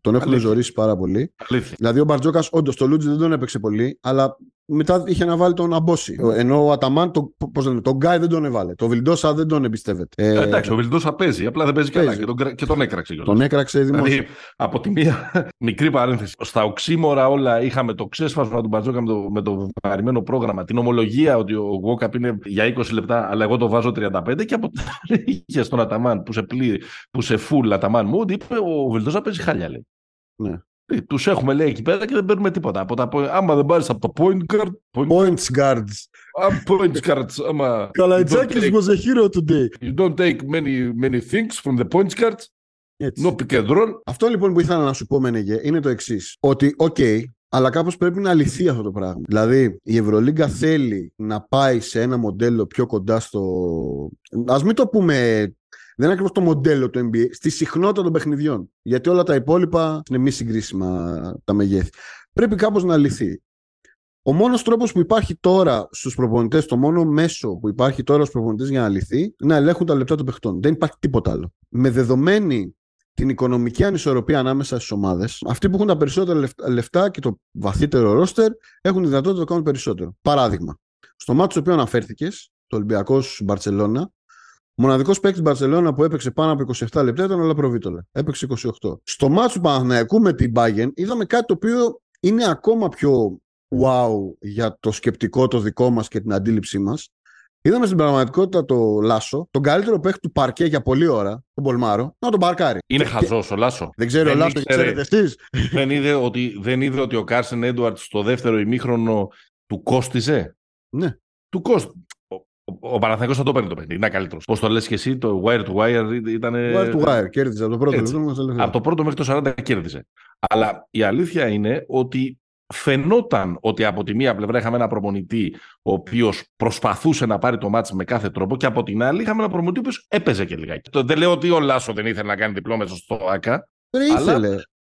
τον έχουν ζωρίσει πάρα πολύ. Αλήθεια. Δηλαδή ο Μπαρτζόκας, όντως το Λούτζι δεν τον έπαιξε πολύ, αλλά μετά είχε να βάλει τον Αμπόση. Ενώ ο Αταμάν, το, πώς λένε, τον Γκάι δεν τον έβαλε. Το Βιλντόσα δεν τον εμπιστεύεται. Ε, εντάξει, ο Βιλντόσα παίζει, απλά δεν παίζει, καλά και τον, και τον έκραξε. Τον έκραξε δημόσια. Δηλαδή, από τη μία μικρή παρένθεση. Στα οξύμορα όλα είχαμε το ξέσπασμα του Μπαρτζόκα με το, με το βαρημένο πρόγραμμα. Την ομολογία ότι ο Γουόκαπ είναι για 20 λεπτά, αλλά εγώ το βάζω 35 και από την είχες τον Αταμάν που σε, πλήρη, που σε full Αταμάν mood, είπε ο Βιλντόσα παίζει χάλια. Λέει. Ναι. Τους έχουμε λέει εκεί πέρα και δεν παίρνουμε τίποτα. Από τα, άμα δεν πάρεις από το point guard. Point Points guards. points guards. Άμα. Καλαϊτζάκης was a hero today. You don't take many, many things from the points guards. Έτσι. No pick and roll. Αυτό λοιπόν που ήθελα να σου πω, Μενεγέ, είναι το εξής. Ότι, OK, okay, αλλά κάπως πρέπει να λυθεί αυτό το πράγμα. Δηλαδή, η Ευρωλίγκα θέλει να πάει σε ένα μοντέλο πιο κοντά στο... Ας μην το πούμε δεν είναι ακριβώς το μοντέλο του NBA, στη συχνότητα των παιχνιδιών. Γιατί όλα τα υπόλοιπα είναι μη συγκρίσιμα τα μεγέθη. Πρέπει κάπως να λυθεί. Ο μόνος τρόπος που υπάρχει τώρα στους προπονητές, το μόνο μέσο που υπάρχει τώρα στους προπονητές για να λυθεί, είναι να ελέγχουν τα λεπτά των παιχτών. Δεν υπάρχει τίποτα άλλο. Με δεδομένη την οικονομική ανισορροπία ανάμεσα στις ομάδες, αυτοί που έχουν τα περισσότερα λεφτά και το βαθύτερο ρόστερ έχουν τη δυνατότητα να το κάνουν περισσότερο. Παράδειγμα, στο μάτι στο οποίο αναφέρθηκες, το Ολυμπιακός Μπαρσελόνα, Μοναδικός παίκτης Μπαρσελόνα που έπαιξε πάνω από 27 λεπτά ήταν ο Λαπροβίτολα. Έπαιξε 28. Στο μάτσο του Παναθηναϊκού με την Bayern είδαμε κάτι το οποίο είναι ακόμα πιο wow για το σκεπτικό το δικό μας και την αντίληψή μας. Είδαμε στην πραγματικότητα το Λάσο, τον καλύτερο παίκτη του παρκέ για πολλή ώρα, τον Πολμάρο, να τον παρκάρει. Είναι και... χαζός ο Λάσο. Δεν ξέρει ο Λάσο, ξέρετε εσείς. Δεν, είδε ότι, δεν είδε ότι ο Κάρσεν Έντουαρτ στο δεύτερο ημίχρονο του κόστιζε; Ναι. Του κόστιζε. Ο Παναθηναϊκός θα το παίρνει το παιχνίδι. Είναι καλύτερος. Πώς το λες και εσύ, το wire to wire ήταν. Wire to wire, κέρδιζε από το πρώτο λεπτό. Από το πρώτο μέχρι το 40 κέρδιζε. Αλλά η αλήθεια είναι ότι φαινόταν ότι από τη μία πλευρά είχαμε ένα προπονητή ο οποίος προσπαθούσε να πάρει το μάτι με κάθε τρόπο και από την άλλη είχαμε ένα προπονητή ο οποίος έπαιζε και λιγάκι. Δεν λέω ότι ο Λάσο δεν ήθελε να κάνει διπλό μέσα στο ΑΚΑ. Αλλά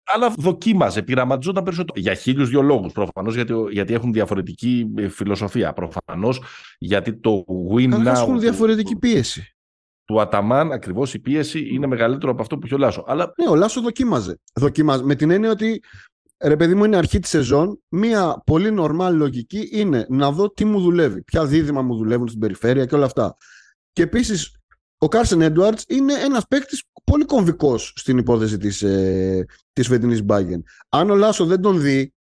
αλλά δοκίμαζε, πειραματιζόταν περισσότερο. Για χίλιους δύο λόγους. Προφανώς γιατί, γιατί έχουν διαφορετική ε, φιλοσοφία. Προφανώς γιατί το win now. έχουν διαφορετική πίεση. Του Αταμάν ακριβώς η πίεση είναι μεγαλύτερο από αυτό που έχει ο Λάσο. Αλλά... Ναι, ο Λάσο δοκίμαζε. δοκίμαζε. Με την έννοια ότι ρε παιδί μου είναι αρχή της σεζόν. Μία πολύ νορμάλ λογική είναι να δω τι μου δουλεύει. Ποια δίδυμα μου δουλεύουν στην περιφέρεια και όλα αυτά. Και επίσης ο Κάρσεν Έντουαρτ είναι ένας παίκτης πολύ κομβικός στην υπόθεση της ε, της φετινής Μπάγκεν. Αν ο Λάσο δεν τον δει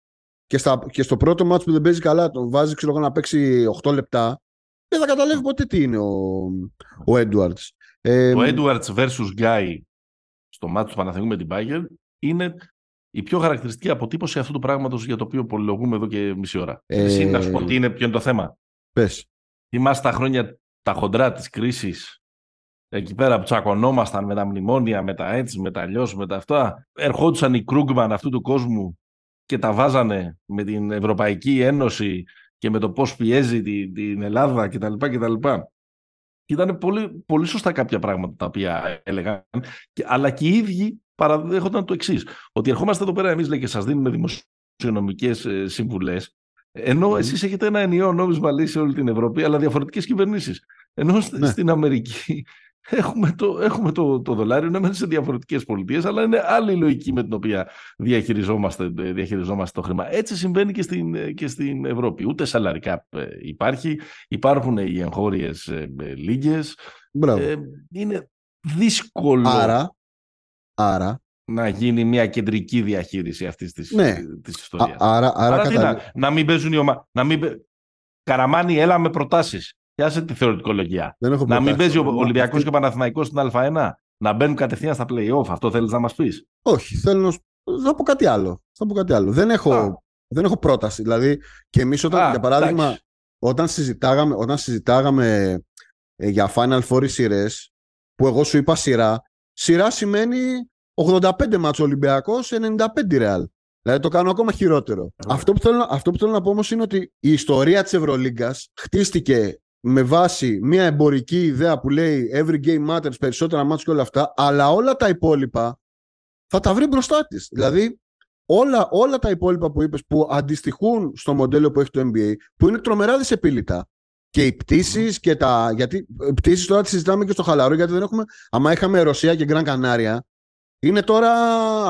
και, στα, και στο πρώτο μάτσο που δεν παίζει καλά τον βάζει ξέρω, να παίξει 8 λεπτά, δεν θα καταλάβει ποτέ τι είναι ο, ο Edwards. Ε, το Edwards versus Guy στο μάτσο του Παναθηνικού με την Bayern είναι η πιο χαρακτηριστική αποτύπωση αυτού του πράγματος για το οποίο πολυλογούμε εδώ και μισή ώρα. Ε, Εσύ να σου πω τι είναι, ποιο είναι το θέμα. Πες. Θυμάσαι τα χρόνια τα χοντρά της κρίσης εκεί πέρα που τσακωνόμασταν με τα μνημόνια, με τα έτσι, με τα αλλιώς, με τα αυτά. Ερχόντουσαν οι Κρούγκμαν αυτού του κόσμου και τα βάζανε με την Ευρωπαϊκή Ένωση και με το πώς πιέζει την, την Ελλάδα κτλ. κτλ. Και ήταν πολύ, πολύ σωστά κάποια πράγματα τα οποία έλεγαν, αλλά και οι ίδιοι παραδέχονταν το εξής. Ότι ερχόμαστε εδώ πέρα εμείς και σας δίνουμε δημοσιονομικές ε, συμβουλές, ενώ εσείς έχετε ένα ενιαίο νόμισμα λύση σε όλη την Ευρώπη, αλλά διαφορετικές κυβερνήσεις. Ενώ ναι. στην Αμερική έχουμε το, έχουμε το, το δολάριο να μένει σε διαφορετικές πολιτείες, αλλά είναι άλλη η λογική με την οποία διαχειριζόμαστε, διαχειριζόμαστε το χρήμα. Έτσι συμβαίνει και στην, και στην Ευρώπη. Ούτε σαλαρικά ε, υπάρχει, υπάρχουν οι εγχώριες ε, ε, λίγες. Ε, είναι δύσκολο άρα, άρα, να γίνει μια κεντρική διαχείριση αυτής της, ναι. της ιστορίας. άρα, άρα, άρα να, να, μην παίζουν οι ομάδες. Καραμάνι, έλα με προτάσεις. Πιάσε τη θεωρητικολογία. να μην παίζει ο Ολυμπιακός και ο Παναθηναϊκός στην Α1. Να μπαίνουν κατευθείαν στα playoff. Αυτό θέλεις να μας πεις; Όχι. Θέλω να θα πω κάτι άλλο. Θα πω κάτι άλλο. Δεν έχω, δεν έχω πρόταση. Δηλαδή, και εμείς όταν, για παράδειγμα, όταν συζητάγαμε, όταν συζητάγαμε ε, για Final Four σειρές, που εγώ σου είπα σειρά, σειρά σημαίνει 85 μάτσο Ολυμπιακός, 95 Real. Δηλαδή το κάνω ακόμα χειρότερο. Αυτό που, θέλω, αυτό που θέλω να πω όμως είναι ότι η ιστορία της Ευρωλίγκας χτίστηκε με βάση μια εμπορική ιδέα που λέει every game matters, περισσότερα μάτια και όλα αυτά, αλλά όλα τα υπόλοιπα θα τα βρει μπροστά της. Δηλαδή, όλα, όλα τα υπόλοιπα που είπες που αντιστοιχούν στο μοντέλο που έχει το NBA, που είναι τρομερά δυσεπίλητα. Και οι πτήσεις και τα. Γιατί πτήσεις τώρα τις συζητάμε και στο χαλαρό, γιατί δεν έχουμε. Άμα είχαμε Ρωσία και Γκραν Κανάρια, είναι τώρα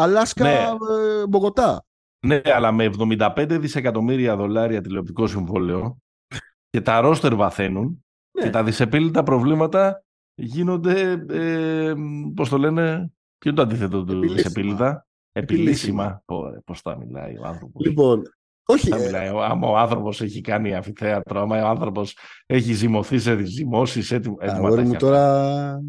Αλάσκα, ναι. Ε, Μπογοτά. Ναι, αλλά με 75 δισεκατομμύρια δολάρια τηλεοπτικό συμβόλαιο, και τα ρόστερ βαθαίνουν ναι. και τα δυσεπίλητα προβλήματα γίνονται, ε, πώς το λένε, ποιο είναι το αντίθετο του δυσεπίλητα; Επιλύσιμα. Πώς τα μιλάει ο άνθρωπος. Λοιπόν, Όχι. Να μιλάει. Άμα ο άνθρωπος έχει κάνει αμφιθέατρο, άμα ο άνθρωπος έχει ζυμωθεί σε ζυμώσεις, έτοιμο. Αγόρι μου τώρα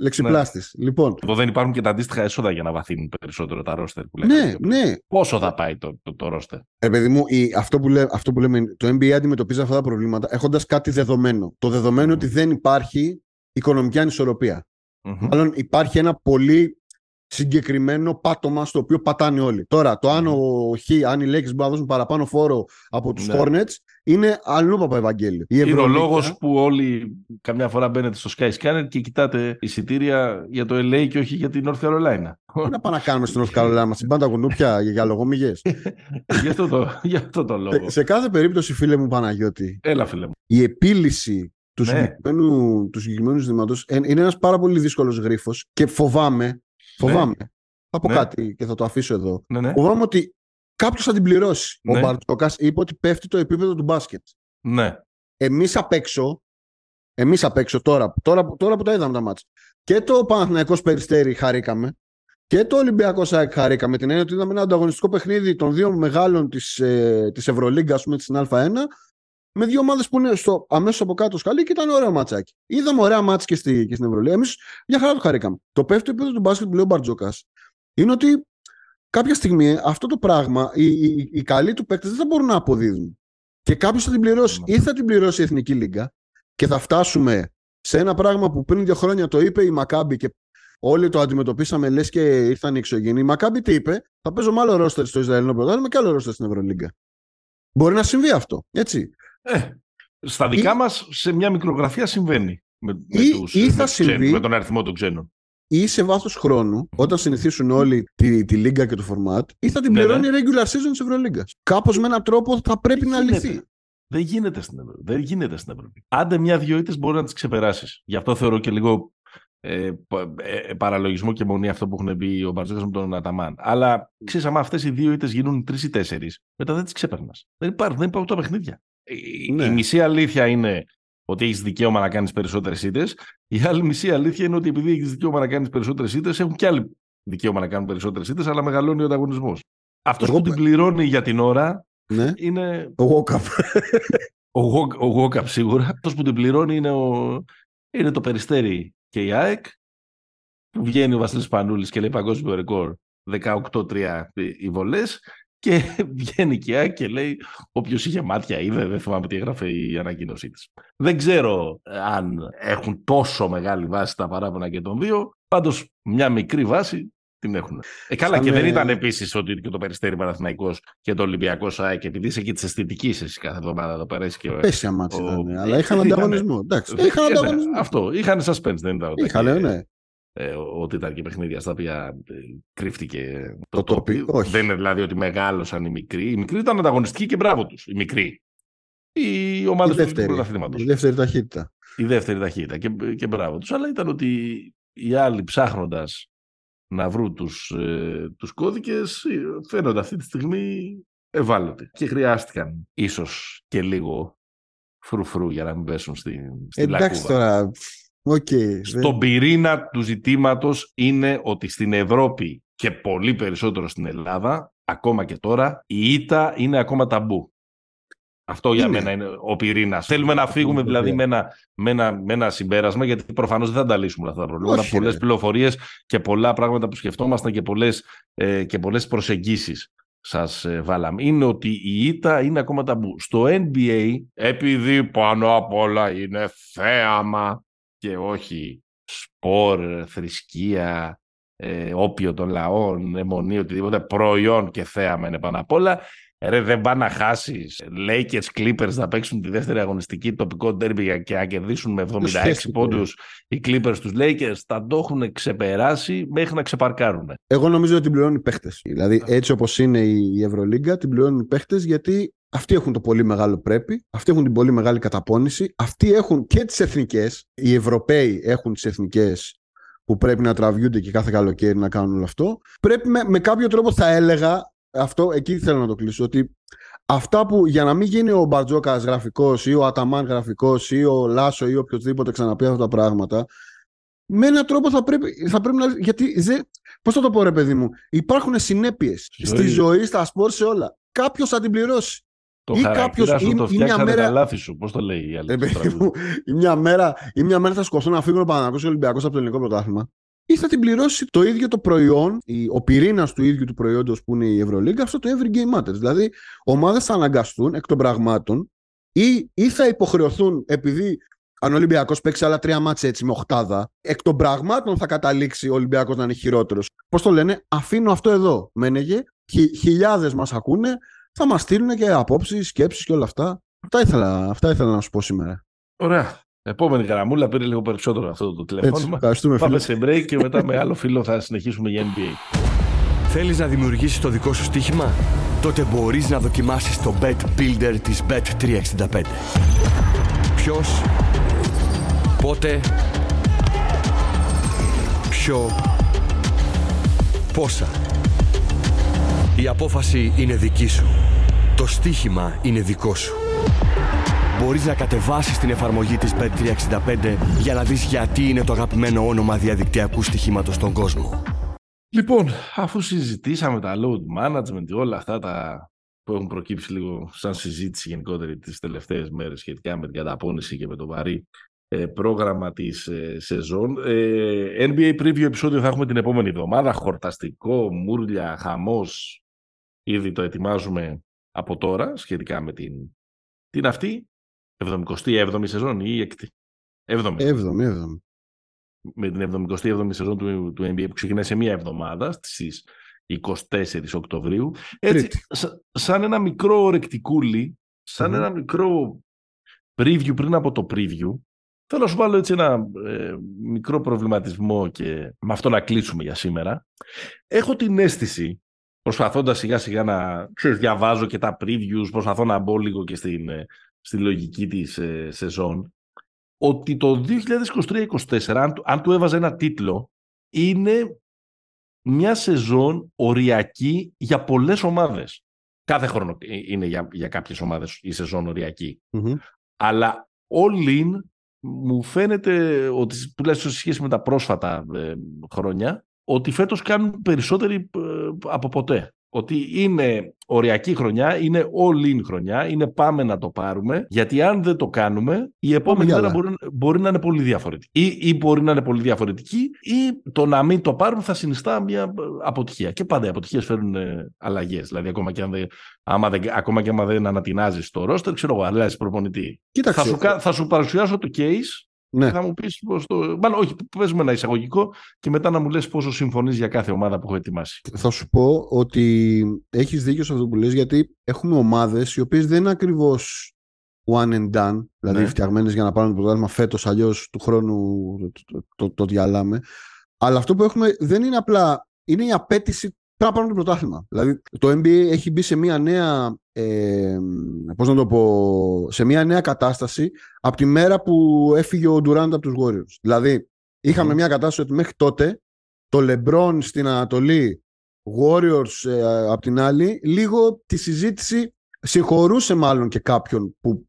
λεξιπλάστης. Λοιπόν. Εδώ δεν υπάρχουν και τα αντίστοιχα έσοδα για να βαθύνουν περισσότερο τα ρόστερ που λέμε. Ναι, ναι. Πόσο θα πάει το, το, το ρόστερ. Ε, παιδί μου, η, αυτό, που λέ, αυτό που λέμε, το NBA αντιμετωπίζει αυτά τα προβλήματα έχοντας κάτι δεδομένο. Το δεδομένο ότι δεν υπάρχει οικονομική ανισορροπία. Μμμ. Μάλλον υπάρχει ένα πολύ συγκεκριμένο πάτωμα στο οποίο πατάνε όλοι. Τώρα, το αν, ο Χ, αν οι Lakers μπορούν να δώσουν παραπάνω φόρο από τους Ναι. Hornets είναι αλλού παπα Ευαγγέλιο. Η Είναι ο Ευρωλίγκα- λόγος που όλοι καμιά φορά μπαίνετε στο Skyscanner και κοιτάτε εισιτήρια για το LA και όχι για την North Carolina. Τι να πάμε να κάνουμε στην North Carolina, μας την κουνούπια για, για λογομιγές. γι, αυτό το, γι' αυτό το λόγο. σε, σε κάθε περίπτωση, φίλε μου Παναγιώτη, Έλα, φίλε μου. η επίλυση του, Ναι. συγκεκριμένου, του συγκεκριμένου ζητήματος ε, είναι ένας πάρα πολύ δύσκολος γρίφος και φοβάμαι, φοβάμαι, θα πω Ναι. κάτι και θα το αφήσω εδώ, Ναι, ναι. φοβάμαι ότι κάποιος θα την πληρώσει. Ναι. Ο Μπαρτζόκας είπε ότι πέφτει το επίπεδο του μπάσκετ. ναι. Εμείς απ' έξω, εμείς απ' έξω τώρα, τώρα, τώρα που τα είδαμε τα μάτς, και το Παναθηναϊκός Περιστέρι χαρήκαμε, και το Ολυμπιακός ΣΑΕΚ χαρήκαμε. Την έννοια ότι είδαμε ένα ανταγωνιστικό παιχνίδι των δύο μεγάλων της, ε, της Ευρωλίγκας, ας πούμε, στην Α1, με δύο ομάδες που είναι στο, αμέσως από κάτω σκαλί και ήταν ωραίο ματσάκι. Είδαμε ωραία μάτς και, στη, και στην Ευρωλίγα. Εμείς μια χαρά το χαρήκαμε. Το πέφτει επίπεδο του μπάσκετ που λέει ο Μπαρτζόκας είναι ότι κάποια στιγμή αυτό το πράγμα, οι, οι, οι καλοί του παίκτες δεν θα μπορούν να αποδίδουν. Και κάποιος θα την πληρώσει. Ναι. Ή θα την πληρώσει η Εθνική Λίγκα και θα φτάσουμε σε ένα πράγμα που πριν δύο χρόνια το είπε η Μακάμπη και όλοι το αντιμετωπίσαμε λες και ήρθαν οι εξωγενεί. Η Μακάμπη τι είπε, θα παίζω με άλλο ρόστερ στο Ισραηλινό πρωτάθλημα και άλλο ρόστερ στην Ευρωλίγκα. Μπορεί να συμβεί αυτό. Έτσι. Ε, στα δικά μας σε μια μικρογραφία συμβαίνει. Με, με, Ή- τους, ή θα με, τους ξένους, συμβεί- με τον αριθμό των ξένων. Ή σε βάθος χρόνου, όταν συνηθίσουν όλοι τη, τη Λίγκα και το φορμάτ, ή θα την Ναι, πληρώνει η regular season της Ευρωλίγκας. Κάπως με έναν τρόπο θα πρέπει να γίνεται. λυθεί. Δεν γίνεται στην Ευρώπη. Δεν γίνεται στην Ευρώπη. Άντε μια-δυο ήττες μπορεί να τις ξεπεράσεις. Γι' αυτό θεωρώ και λίγο ε, πα- ε, παραλογισμό και μονή αυτό που έχουν πει ο Μπαρτζόκα με τον Αταμάν. Αλλά ξέρεις, άμα αυτές οι δύο ήττες γίνουν τρεις ή τέσσερις, μετά δεν τις ξέπερνα. Δεν υπάρχουν, δεν υπάρχουν τα παιχνίδια. Η, Ναι. η μισή αλήθεια είναι ότι έχεις δικαίωμα να κάνεις περισσότερες ήττε. Η άλλη μισή αλήθεια είναι ότι επειδή έχεις δικαίωμα να κάνεις περισσότερες ήττε, έχουν και άλλοι δικαίωμα να κάνουν περισσότερες ήττε, αλλά μεγαλώνει ο ανταγωνισμός. Αυτός Εγώ- που την πληρώνει για την ώρα Ναι. είναι Ο Walkup. ο, Γο- ο Γόκαπ σίγουρα. Αυτός που την πληρώνει είναι, ο, είναι το Περιστέρι και η ΑΕΚ. Που βγαίνει ο Βασίλης Πανούλης και λέει παγκόσμιο ρεκόρ 18-3 οι βολές και βγαίνει και η ΑΕΚ και λέει όποιος είχε μάτια είδε, δεν θυμάμαι τι έγραφε η ανακοίνωσή της. Δεν ξέρω αν έχουν τόσο μεγάλη βάση τα παράπονα και των δύο, πάντως μια μικρή βάση την έχουν. Ε, καλά, Σαν, και δεν ε, ήταν επίσης ότι και το Περιστέρι Παναθηναϊκός και το Ολυμπιακός ΣΑΕΚ, επειδή είσαι και της αισθητικής εσύ κάθε εβδομάδα εδώ πέρα. είσαι Και... Πέσια μάτς Ο- ήταν, αλλά είχαν Ήτανε. ανταγωνισμό. Εντάξει, Ε, είχαν ναι, ανταγωνισμό. Αυτό. Είχαν suspense, δεν ήταν. ότι- Είχαν, ναι. Ε, ότι ήταν και παιχνίδια στα οποία ε, κρύφτηκε Το το, τόπι. τόπι. Όχι. Δεν είναι δηλαδή ότι μεγάλωσαν οι μικροί. Οι μικροί ήταν ανταγωνιστικοί και μπράβο τους. Οι μικροί. Οι Η ομάδες του δεύτερη, πρωταθλήματος. η δεύτερη ταχύτητα. Η δεύτερη ταχύτητα και, και μπράβο τους. Αλλά ήταν ότι οι άλλοι ψάχνοντας να βρουν τους, ε, τους κώδικες ε, φαίνονται αυτή τη στιγμή ευάλωτοι και χρειάστηκαν ίσως και λίγο φρουφρού για να μην πέσουν στην, στην Εντάξει λακκούβα. τώρα. Οκ. Στον πυρήνα του ζητήματος είναι ότι στην Ευρώπη και πολύ περισσότερο στην Ελλάδα, ακόμα και τώρα, η ήττα είναι ακόμα ταμπού. Αυτό για Είναι. μένα είναι ο πυρήνας. Θέλουμε να φύγουμε Είναι δηλαδή βέβαια. με ένα, με, ένα, με ένα συμπέρασμα, γιατί προφανώς δεν θα τα λύσουμε αυτά τα προβλήματα. Όχι, Πολλές ρε. πληροφορίες και πολλά πράγματα που σκεφτόμασταν και πολλές ε, και πολλές προσεγγίσεις σας ε, βάλαμε. Είναι ότι η ήττα είναι ακόμα ταμπού. Στο NBA, επειδή πάνω απ' όλα είναι θέαμα και όχι σπορ, θρησκεία, ε, όπιο των λαών, αιμονή, οτιδήποτε, προϊόν και θέαμα είναι πάνω απ' όλα. Ρε, δεν πάνε να χάσεις. Lakers Clippers θα παίξουν τη δεύτερη αγωνιστική τοπικό ντέρμπι και να κερδίσουν με 76 σχέση, πόντους οι Clippers τους Lakers. Θα το έχουν ξεπεράσει μέχρι να ξεπαρκάρουν. Εγώ νομίζω ότι την πληρώνουν οι παίχτε. Δηλαδή, έτσι όπως είναι η Ευρωλίγκα, την πληρώνουν οι παίχτε γιατί αυτοί έχουν το πολύ μεγάλο πρέπει, αυτοί έχουν την πολύ μεγάλη καταπώνηση, αυτοί έχουν και τις εθνικές. Οι Ευρωπαίοι έχουν τις εθνικές που πρέπει να τραβιούνται και κάθε καλοκαίρι να κάνουν όλο αυτό. Πρέπει με, με κάποιο τρόπο, θα έλεγα, αυτό εκεί θέλω να το κλείσω, ότι αυτά που για να μην γίνει ο Μπαρτζόκας γραφικός ή ο Αταμάν γραφικός ή ο Λάσο ή οποιοδήποτε ξαναπεί αυτά τα πράγματα, με έναν τρόπο θα πρέπει, θα πρέπει να. Γιατί δεν, Πώς θα το πω, ρε παιδί μου, υπάρχουν συνέπειες Στη στη ζωή. ζωή, στα σπορ, σε όλα. κάποιος θα την πληρώσει. Το Ή χαρακτήρα κάποιος- σου ή- το ή μια φτιάξανε μέρα- τα λάθη σου. Πώς το λέει η άλλη. Ε, στο παιδί τραγούδι; μου, ή, μια μέρα, ή μια μέρα θα σκοτώσουν να φύγουν ο Παναγιώτης και ο Ολυμπιακός από το ελληνικό πρωτάθλημα. Ή θα την πληρώσει το ίδιο το προϊόν, η- ο πυρήνας του ίδιου του προϊόντος που είναι η Ευρωλίγκα, αυτό το Every Game Matters. Δηλαδή, ομάδες θα αναγκαστούν εκ των πραγμάτων ή, ή θα υποχρεωθούν επειδή αν ο Ολυμπιακός παίξει άλλα τρία μάτια έτσι με οχτάδα, εκ των πραγμάτων θα καταλήξει ο Ολυμπιακός να είναι χειρότερος. Πώς το λένε, αφήνω αυτό εδώ. Μένεγε, χι, χιλιάδες μας ακούνε, θα μας στείλουν και απόψεις, σκέψεις και όλα αυτά. Αυτά ήθελα, αυτά ήθελα να σου πω σήμερα. Ωραία. Επόμενη γραμμούλα πήρε λίγο περισσότερο αυτό το Έτσι, τηλεφώνημα. ευχαριστούμε φίλε. Πάμε σε break και μετά με άλλο φίλο θα συνεχίσουμε για NBA. Θέλεις να δημιουργήσεις το δικό σου στοίχημα; Τότε μπορείς να δοκιμάσεις το Bet Builder της Bet365. Ποιος, πότε, ποιο, πόσα. Η απόφαση είναι δική σου. Το στοίχημα είναι δικό σου. Μπορείς να κατεβάσεις την εφαρμογή της Bet365 για να δεις γιατί είναι το αγαπημένο όνομα διαδικτυακού στοιχήματος στον κόσμο. Λοιπόν, αφού συζητήσαμε τα load management, όλα αυτά τα που έχουν προκύψει λίγο σαν συζήτηση γενικότερη τις τελευταίες μέρες σχετικά με την καταπώνηση και με το βαρύ ε, πρόγραμμα της ε, σεζόν. Ε, NBA Preview επεισόδιο θα έχουμε την επόμενη εβδομάδα. Χορταστικό, μούρλια, χαμός. Ήδη το ετοιμάζουμε από τώρα σχετικά με την, την αυτή 77η σεζόν ή 6η. 7η. Έβδομη, έβδομη. με την 77η σεζόν του, του NBA που ξεκινάει σε μία εβδομάδα στις 24 Οκτωβρίου. Έτσι, Τρίτη. σα- σαν ένα μικρό ρεκτικούλι, σαν Μμμ. ένα μικρό preview πριν από το preview, θέλω να σου βάλω έτσι ένα ε, μικρό προβληματισμό και με αυτό να κλείσουμε για σήμερα. Έχω την αίσθηση, προσπαθώντας σιγά σιγά να ξέρεις, διαβάζω και τα previews, προσπαθώ να μπω λίγο και στην, ε, στη λογική της ε, σεζόν, ότι το 2023-2024, αν, του- αν του έβαζε ένα τίτλο, είναι μια σεζόν οριακή για πολλές ομάδες. Κάθε χρόνο ε, είναι για, για κάποιες ομάδες η σεζόν οριακή. Μμμ. Αλλά all in μου φαίνεται ότι τουλάχιστον σε σχέση με τα πρόσφατα ε, χρόνια ότι φέτος κάνουν περισσότεροι ε, από ποτέ. Ότι είναι οριακή χρονιά, είναι all in χρονιά, είναι πάμε να το πάρουμε, γιατί αν δεν το κάνουμε, η επόμενη για μέρα άλλα. μπορεί, μπορεί να είναι πολύ διαφορετική. Ή, ή μπορεί να είναι πολύ διαφορετική, ή το να μην το πάρουμε θα συνιστά μια ε, αποτυχία. Και πάντα οι αποτυχίες φέρνουν ε, αλλαγές. Δηλαδή, ακόμα και αν δεν, άμα δεν, ακόμα και άμα δεν ανατινάζεις το ρόστερ, ξέρω εγώ, αλλάζει προπονητή. Κοίταξε. Θα σου, κα- θα σου παρουσιάσω το case Ναι. και θα μου πεις πώς το... Μάλλον όχι, παίζουμε ένα εισαγωγικό και μετά να μου λες πόσο συμφωνείς για κάθε ομάδα που έχω ετοιμάσει. Θα σου πω ότι έχεις δίκιο σε αυτό που λες γιατί έχουμε ομάδες οι οποίες δεν είναι ακριβώς one and done, δηλαδή Ναι. φτιαγμένες για να πάρουν το πρωτάθλημα φέτος, αλλιώς του χρόνου το, το, το διαλάμε. Αλλά αυτό που έχουμε δεν είναι απλά, είναι η απέτηση πρέπει να πάρουν το πρωτάθλημα. Δηλαδή το NBA έχει μπει σε μια νέα, ε, πώς να το πω, σε μια νέα κατάσταση από τη μέρα που έφυγε ο Durant από τους Warriors. Δηλαδή είχαμε Μμμ. μια κατάσταση ότι μέχρι τότε το LeBron στην Ανατολή, Warriors ε, απ' την άλλη, λίγο τη συζήτηση συγχωρούσε μάλλον και κάποιον που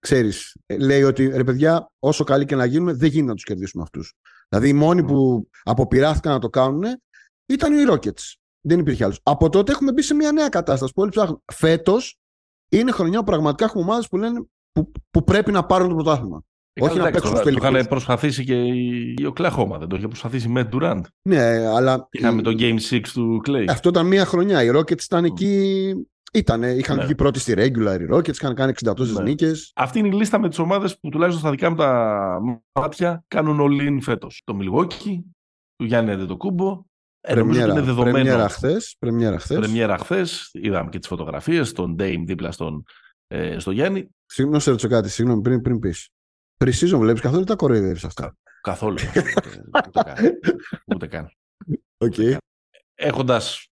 ξέρεις, ε, λέει ότι ρε παιδιά, όσο καλοί και να γίνουμε, δεν γίνεται να τους κερδίσουμε αυτούς. Δηλαδή οι μόνοι που αποπειράθηκαν να το κάνουν ήταν οι Rockets. Δεν υπήρχε άλλος. Από τότε έχουμε μπει σε μια νέα κατάσταση που όλοι ψάχνουν. Φέτος είναι χρονιά που πραγματικά έχουμε ομάδες που λένε που, που πρέπει να πάρουν το πρωτάθλημα. Όχι καλά, να εντάξει, παίξουν το, στους το είχαν τελικούς. προσπαθήσει και η, η Οκλαχώμα, δεν το είχε προσπαθήσει με Durant. Ναι, αλλά Είχαμε η- το Game 6 του Clay. Αυτό ήταν μία χρονιά. Οι Rockets ήταν εκεί. Ήτανε, είχαν Ναι. βγει πρώτοι στη regular οι Rockets, είχαν κάνει 60 τόσες Ναι. νίκες. Αυτή είναι η λίστα με τις ομάδες που τουλάχιστον στα δικά μου τα μάτια κάνουν all in φέτος. Το Milwaukee, του Γιάννη Αντετοκούμπο. Ε, νομίζω ότι είναι δεδομένο. πρεμιέρα χθες, πρεμιέρα χθες. Πρεμιέρα χθες. Είδαμε και τις φωτογραφίες, τον Dame δίπλα στον, ε, στο Γιάννη. Συγγνώμη, να σε ρωτήσω κάτι, συγγνώμη, πριν, πριν πεις. Pre-season βλέπεις καθόλου ή τα κοροϊδεύεις αυτά; Καθόλου. ούτε, καν. ούτε καν. Οκ. έχοντας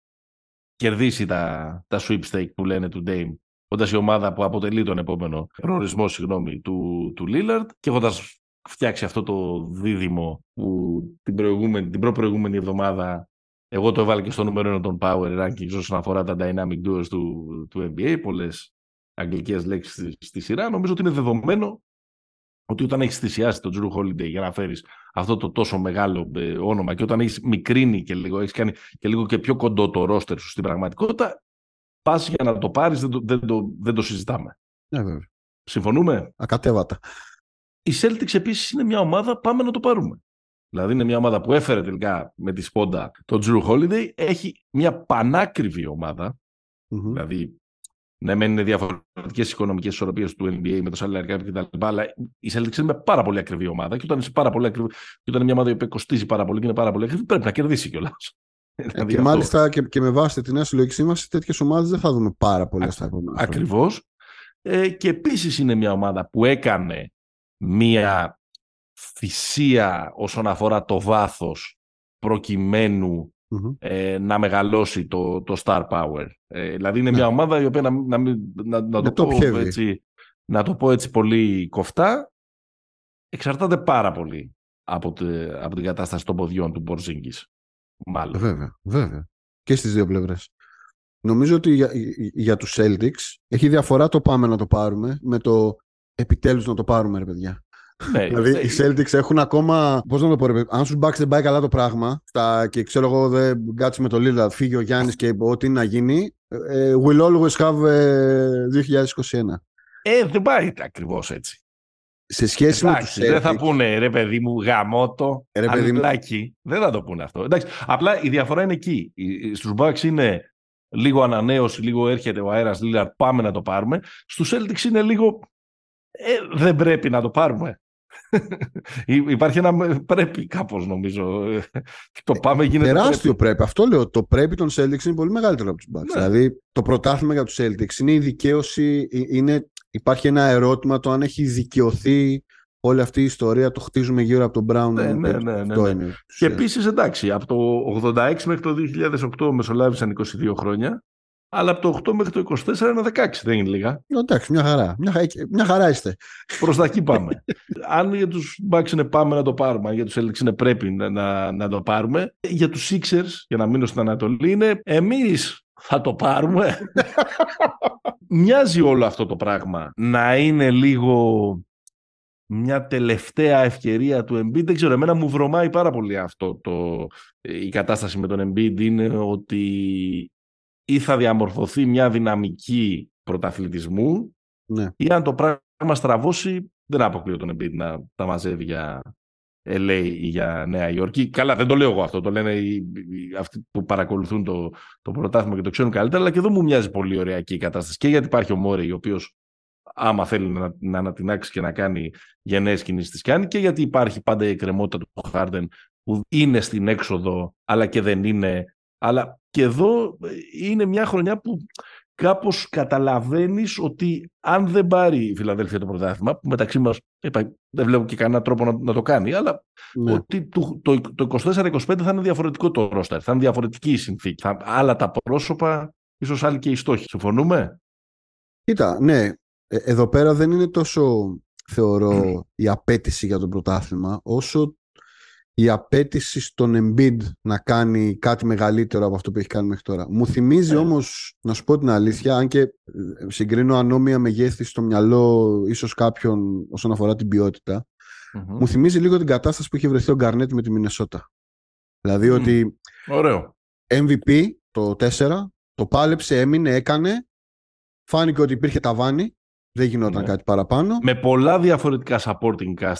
κερδίσει τα, τα sweepstake που λένε του Dame, έχοντας η ομάδα που αποτελεί τον επόμενο προορισμό συγγνώμη, του, του Lillard και έχοντας φτιάξει αυτό το δίδυμο που την, προηγούμενη, την προπροηγούμενη εβδομάδα εγώ το έβαλα και στο νούμερο ένα των Power Rankings όσον αφορά τα Dynamic Duos του, του NBA, πολλές αγγλικές λέξεις στη, στη σειρά. Νομίζω ότι είναι δεδομένο ότι όταν έχεις θυσιάσει τον Jrue Holiday για να φέρεις αυτό το τόσο μεγάλο ε, όνομα και όταν έχεις μικρύνει και λίγο, έχεις κάνει και λίγο και πιο κοντό το ρόστερ σου στην πραγματικότητα, πας για να το πάρεις, δεν, το, δεν, το, δεν το συζητάμε. Ναι, βέβαια. Συμφωνούμε; Ακατέβατα. Η Celtics επίσης είναι μια ομάδα, πάμε να το πάρουμε. Δηλαδή είναι μια ομάδα που έφερε τελικά με τη σπόντα τον Drew Holiday. Έχει μια πανάκριβη ομάδα. Μμμ. Δηλαδή, ναι, μεν είναι διαφορετικές οικονομικές ισορροπίες του NBA με το salary cap κτλ. Αλλά η Celtics είναι μια πάρα πολύ ακριβή ομάδα. Και όταν, είσαι πάρα πολύ ακριβή, και όταν είναι μια ομάδα η οποία κοστίζει πάρα πολύ και είναι πάρα πολύ ακριβή, πρέπει να κερδίσει κιόλας. Ε, και μάλιστα και, και με βάση την νέα συλλογική μας, τέτοιες ομάδες δεν θα δούμε πάρα πολλέ στα επόμενα. χρόνια. Ακριβώς. Ε, και επίσης είναι μια ομάδα που έκανε μια θυσία όσον αφορά το βάθος προκειμένου Μμμ. ε, να μεγαλώσει το, το star power. Ε, δηλαδή είναι μια ομάδα η οποία να, να, μην- να, να, Ναι, το top πω heavy. έτσι, να το πω έτσι πολύ κοφτά, εξαρτάται πάρα πολύ από, τε- από την κατάσταση των ποδιών του Μπορζίνγκης. Μάλλον. Βέβαια, βέβαια. Και στις δύο πλευρές. Νομίζω ότι για, για τους Celtics έχει διαφορά το πάμε να το πάρουμε με το επιτέλους να το πάρουμε, ρε παιδιά. Ναι, Δηλαδή ε, οι Celtics έχουν ακόμα. Πώς να το πω, ρε παιδί, αν στους Bucks δεν πάει καλά το πράγμα στα, και ξέρω εγώ δεν κάτσει με το Lillard, φύγει ο Γιάννης και ό,τι είναι να γίνει. ε, will always have ε, 2021. ε, δεν πάει ακριβώς έτσι. Σε σχέση Εντάξει, με τους δεν θα Celtics, πούνε ρε παιδί μου γαμότο, Ρε παιδί μου. αλάκι. Δεν θα το πούνε αυτό. Εντάξει, απλά η διαφορά είναι εκεί. Οι- Στους Bucks είναι λίγο ανανέωση, λίγο έρχεται ο αέρας Lillard, πάμε να το πάρουμε. Στους Celtics είναι λίγο ε, δεν πρέπει να το πάρουμε. Υ- Υπάρχει ένα πρέπει κάπως νομίζω. Ε, Το πάμε γίνεται Τεράστιο πρέπει. Αυτό λέω. Το πρέπει των Celtics είναι πολύ μεγαλύτερο από τους Bucks. Ναι. Δηλαδή το πρωτάθλημα για τους Celtics είναι η δικαίωση. ε, Είναι, υπάρχει ένα ερώτημα το αν έχει δικαιωθεί όλη αυτή η ιστορία. Το χτίζουμε γύρω από τον Brown. Ναι, ναι, ναι, ναι, Αυτό ναι. είναι. Και επίσης, εντάξει, από το 86 μέχρι το 2008 μεσολάβησαν 22 χρόνια, αλλά από το 8 μέχρι το 24 είναι 16, δεν είναι λίγα. Εντάξει, μια χαρά. Μια, χα- μια χαρά είστε. Προς τα εκεί πάμε. Αν για τους Bucks είναι πάμε να το πάρουμε, αν για τους Celtics είναι πρέπει να, να, να το πάρουμε, για τους Sixers, για να μείνω στην Ανατολή, είναι εμείς θα το πάρουμε. Μοιάζει όλο αυτό το πράγμα να είναι λίγο μια τελευταία ευκαιρία του Embiid. Δεν ξέρω, εμένα μου βρωμάει πάρα πολύ αυτό το, η κατάσταση με τον Embiid είναι ότι ή θα διαμορφωθεί μια δυναμική πρωταθλητισμού Ναι. ή αν το πράγμα στραβώσει, δεν αποκλείω τον Embiid να τα μαζεύει για LA ή για Νέα Υόρκη. Καλά, δεν το λέω εγώ αυτό, το λένε οι, οι- αυτοί που παρακολουθούν το, το πρωτάθλημα και το ξέρουν καλύτερα, αλλά και εδώ μου μοιάζει πολύ ωραία εκεί η κατάσταση. Και γιατί υπάρχει ο Μόρεϊ, ο οποίος άμα θέλει να, να ανατινάξει και να κάνει γενναίες κινήσεις τις κάνει και γιατί υπάρχει πάντα η εκκρεμότητα του Χάρντεν που είναι στην έξοδο αλλά και δεν είναι. Αλλά και εδώ ε, είναι μια χρονιά που κάπως καταλαβαίνεις ότι αν δεν πάρει η Φιλαδέλφια το πρωτάθλημα, που μεταξύ μας είπα, δεν βλέπω και κανένα τρόπο να, να το κάνει, αλλά Ναι. ότι το, το, το 24-25 θα είναι διαφορετικό το ρόστερ, θα είναι διαφορετική η συνθήκη. Θα, άλλα τα πρόσωπα, ίσως άλλοι και οι στόχοι. Συμφωνούμε; Κοίτα, ναι. Ε, Εδώ πέρα δεν είναι τόσο, θεωρώ, η απέτηση για το πρωτάθλημα, όσο η απέτηση στον Embiid να κάνει κάτι μεγαλύτερο από αυτό που έχει κάνει μέχρι τώρα. Μου θυμίζει Ε. όμως, να σου πω την αλήθεια, αν και ε, συγκρίνω ανώμια μεγέθη στο μυαλό ίσως κάποιον όσον αφορά την ποιότητα, Μμμ. μου θυμίζει λίγο την κατάσταση που είχε βρεθεί ο Γκαρνέτ με τη Μινεσότα. Δηλαδή Μμ. ότι Ωραίο. MVP το 4, το πάλεψε, έμεινε, έκανε, φάνηκε ότι υπήρχε ταβάνι, δεν γινόταν Ναι. κάτι παραπάνω. Με πολλά διαφορετικά supporting cast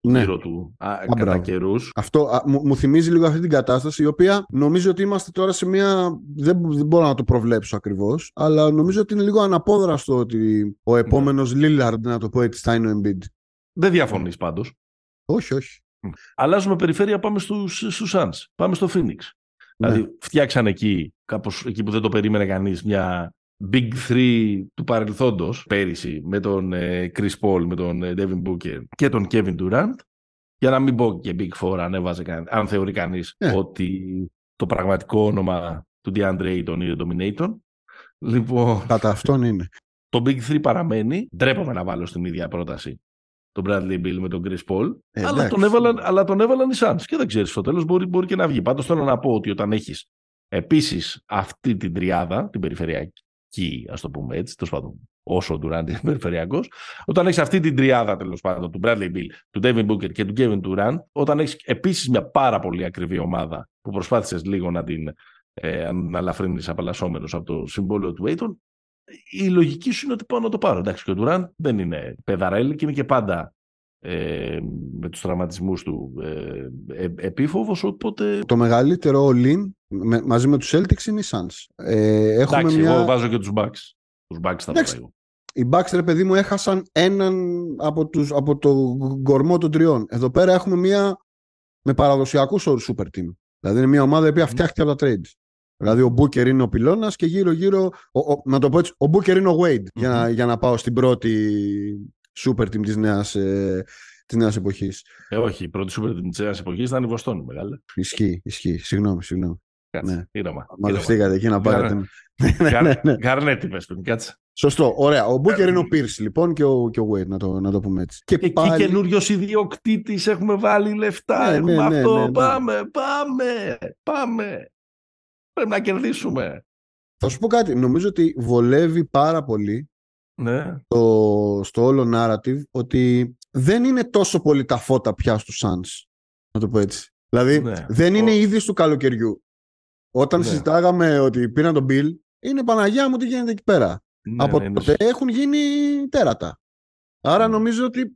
Ναι. γύρω του α, Α, κατά μπράβο. καιρούς. Αυτό α, μου, μου θυμίζει λίγο αυτή την κατάσταση, η οποία νομίζω ότι είμαστε τώρα σε μια. Δεν, δεν μπορώ να το προβλέψω ακριβώς, αλλά νομίζω ότι είναι λίγο αναπόδραστο ότι ο Ναι. επόμενος Lillard, να το πω έτσι, θα είναι ο Embiid. Δεν διαφωνείς πάντως. Όχι, όχι. Αλλάζουμε περιφέρεια, πάμε στους, στους Suns. Πάμε στο Phoenix. Ναι. Δηλαδή, φτιάξαν εκεί, κάπως εκεί που δεν το περίμενε κανείς, μια Big Three του παρελθόντος πέρυσι με τον ε, Chris Paul, με τον ε, Devin Booker και τον Kevin Durant. Για να μην πω και Big Four αν, έβαζε, κανεί- αν θεωρεί κανείς Ναι. ότι το πραγματικό όνομα του DeAndre Ayton είναι Dominator. Λοιπόν, Κατά αυτόν είναι. το Big Three παραμένει. Ντρέπομαι να βάλω στην ίδια πρόταση τον Bradley Bill με τον Chris Paul. Ε, αλλά, εντάξει. τον έβαλαν, αλλά τον έβαλαν οι Suns. Και δεν ξέρεις, στο τέλος μπορεί, μπορεί και να βγει. Πάντως θέλω να πω ότι όταν έχεις επίσης αυτή την τριάδα, την περιφερειακή, ας το πούμε έτσι, τέλος πάντων, όσο ο Durant είναι περιφερειακός, όταν έχεις αυτή την τριάδα τέλος πάντων του Bradley Bill, του Devin Booker και του Kevin Durant, όταν έχεις επίσης μια πάρα πολύ ακριβή ομάδα που προσπάθησες λίγο να την ε, αν αλαφρύνεις απαλλασσόμενος από το συμβόλαιο του Aiton, η λογική σου είναι ότι πάω να το πάρω. Εντάξει, και ο Ντουράν δεν είναι παιδαρέλη και είναι και πάντα ε, με τους τραυματισμούς του ε, ε, επίφοβος, οπότε... Το μεγαλύτερο all-in μαζί με τους Celtics είναι οι Suns. Ε, έχουμε Εντάξει, μια... εγώ βάζω και τους Bucks. Τους Bucks θα Εντάξει. βάλω. Οι Bucks, ρε παιδί μου, έχασαν έναν από, τους, από το γκορμό των τριών. Εδώ πέρα έχουμε μια με παραδοσιακούς όρους super team. Δηλαδή είναι μια ομάδα η οποία φτιάχτηκε από τα trades. Δηλαδή ο Μπούκερ είναι ο πυλώνας και γύρω-γύρω, ο, ο, να το πω έτσι, ο Μπούκερ είναι ο Wade για, να, για να πάω στην πρώτη super team της νέας, ε, της νέας εποχής. Ε, όχι, η πρώτη σούπερ της νέας εποχής ήταν η Βοστόνη, μεγάλα. Ισχύει, ισχύει. Συγγνώμη, συγγνώμη. Κάτσε, Ναι. ήρεμα. Μαζευτήκατε εκεί να πάρετε. Γαρ- Ναι, ναι, ναι. Γαρνέτη πες πριν, κάτσε. Σωστό, ωραία. Ο Μπούκερ είναι ο Πίρς λοιπόν και ο, και ο Wade, να το, να το πούμε έτσι. Και, Και εκεί πάλι... καινούριο ιδιοκτήτη, έχουμε βάλει λεφτά, Ναι, έχουμε ναι, ναι, αυτό. ναι, ναι. Πάμε, πάμε, πάμε. Πρέπει να κερδίσουμε. Θα σου πω κάτι. Νομίζω ότι βολεύει πάρα πολύ Ναι, το, στο όλο narrative ότι δεν είναι τόσο πολύ τα φώτα πια στους Suns. Να το πω έτσι. Δηλαδή Ναι. δεν είναι Ο- η είδηση του καλοκαιριού. Όταν Ναι. συζητάγαμε ότι πήραν τον Bill, είναι Παναγιά μου τι γίνεται εκεί πέρα. ναι, Από ναι, είναι τότε έχουν γίνει τέρατα. Άρα Ναι. νομίζω ότι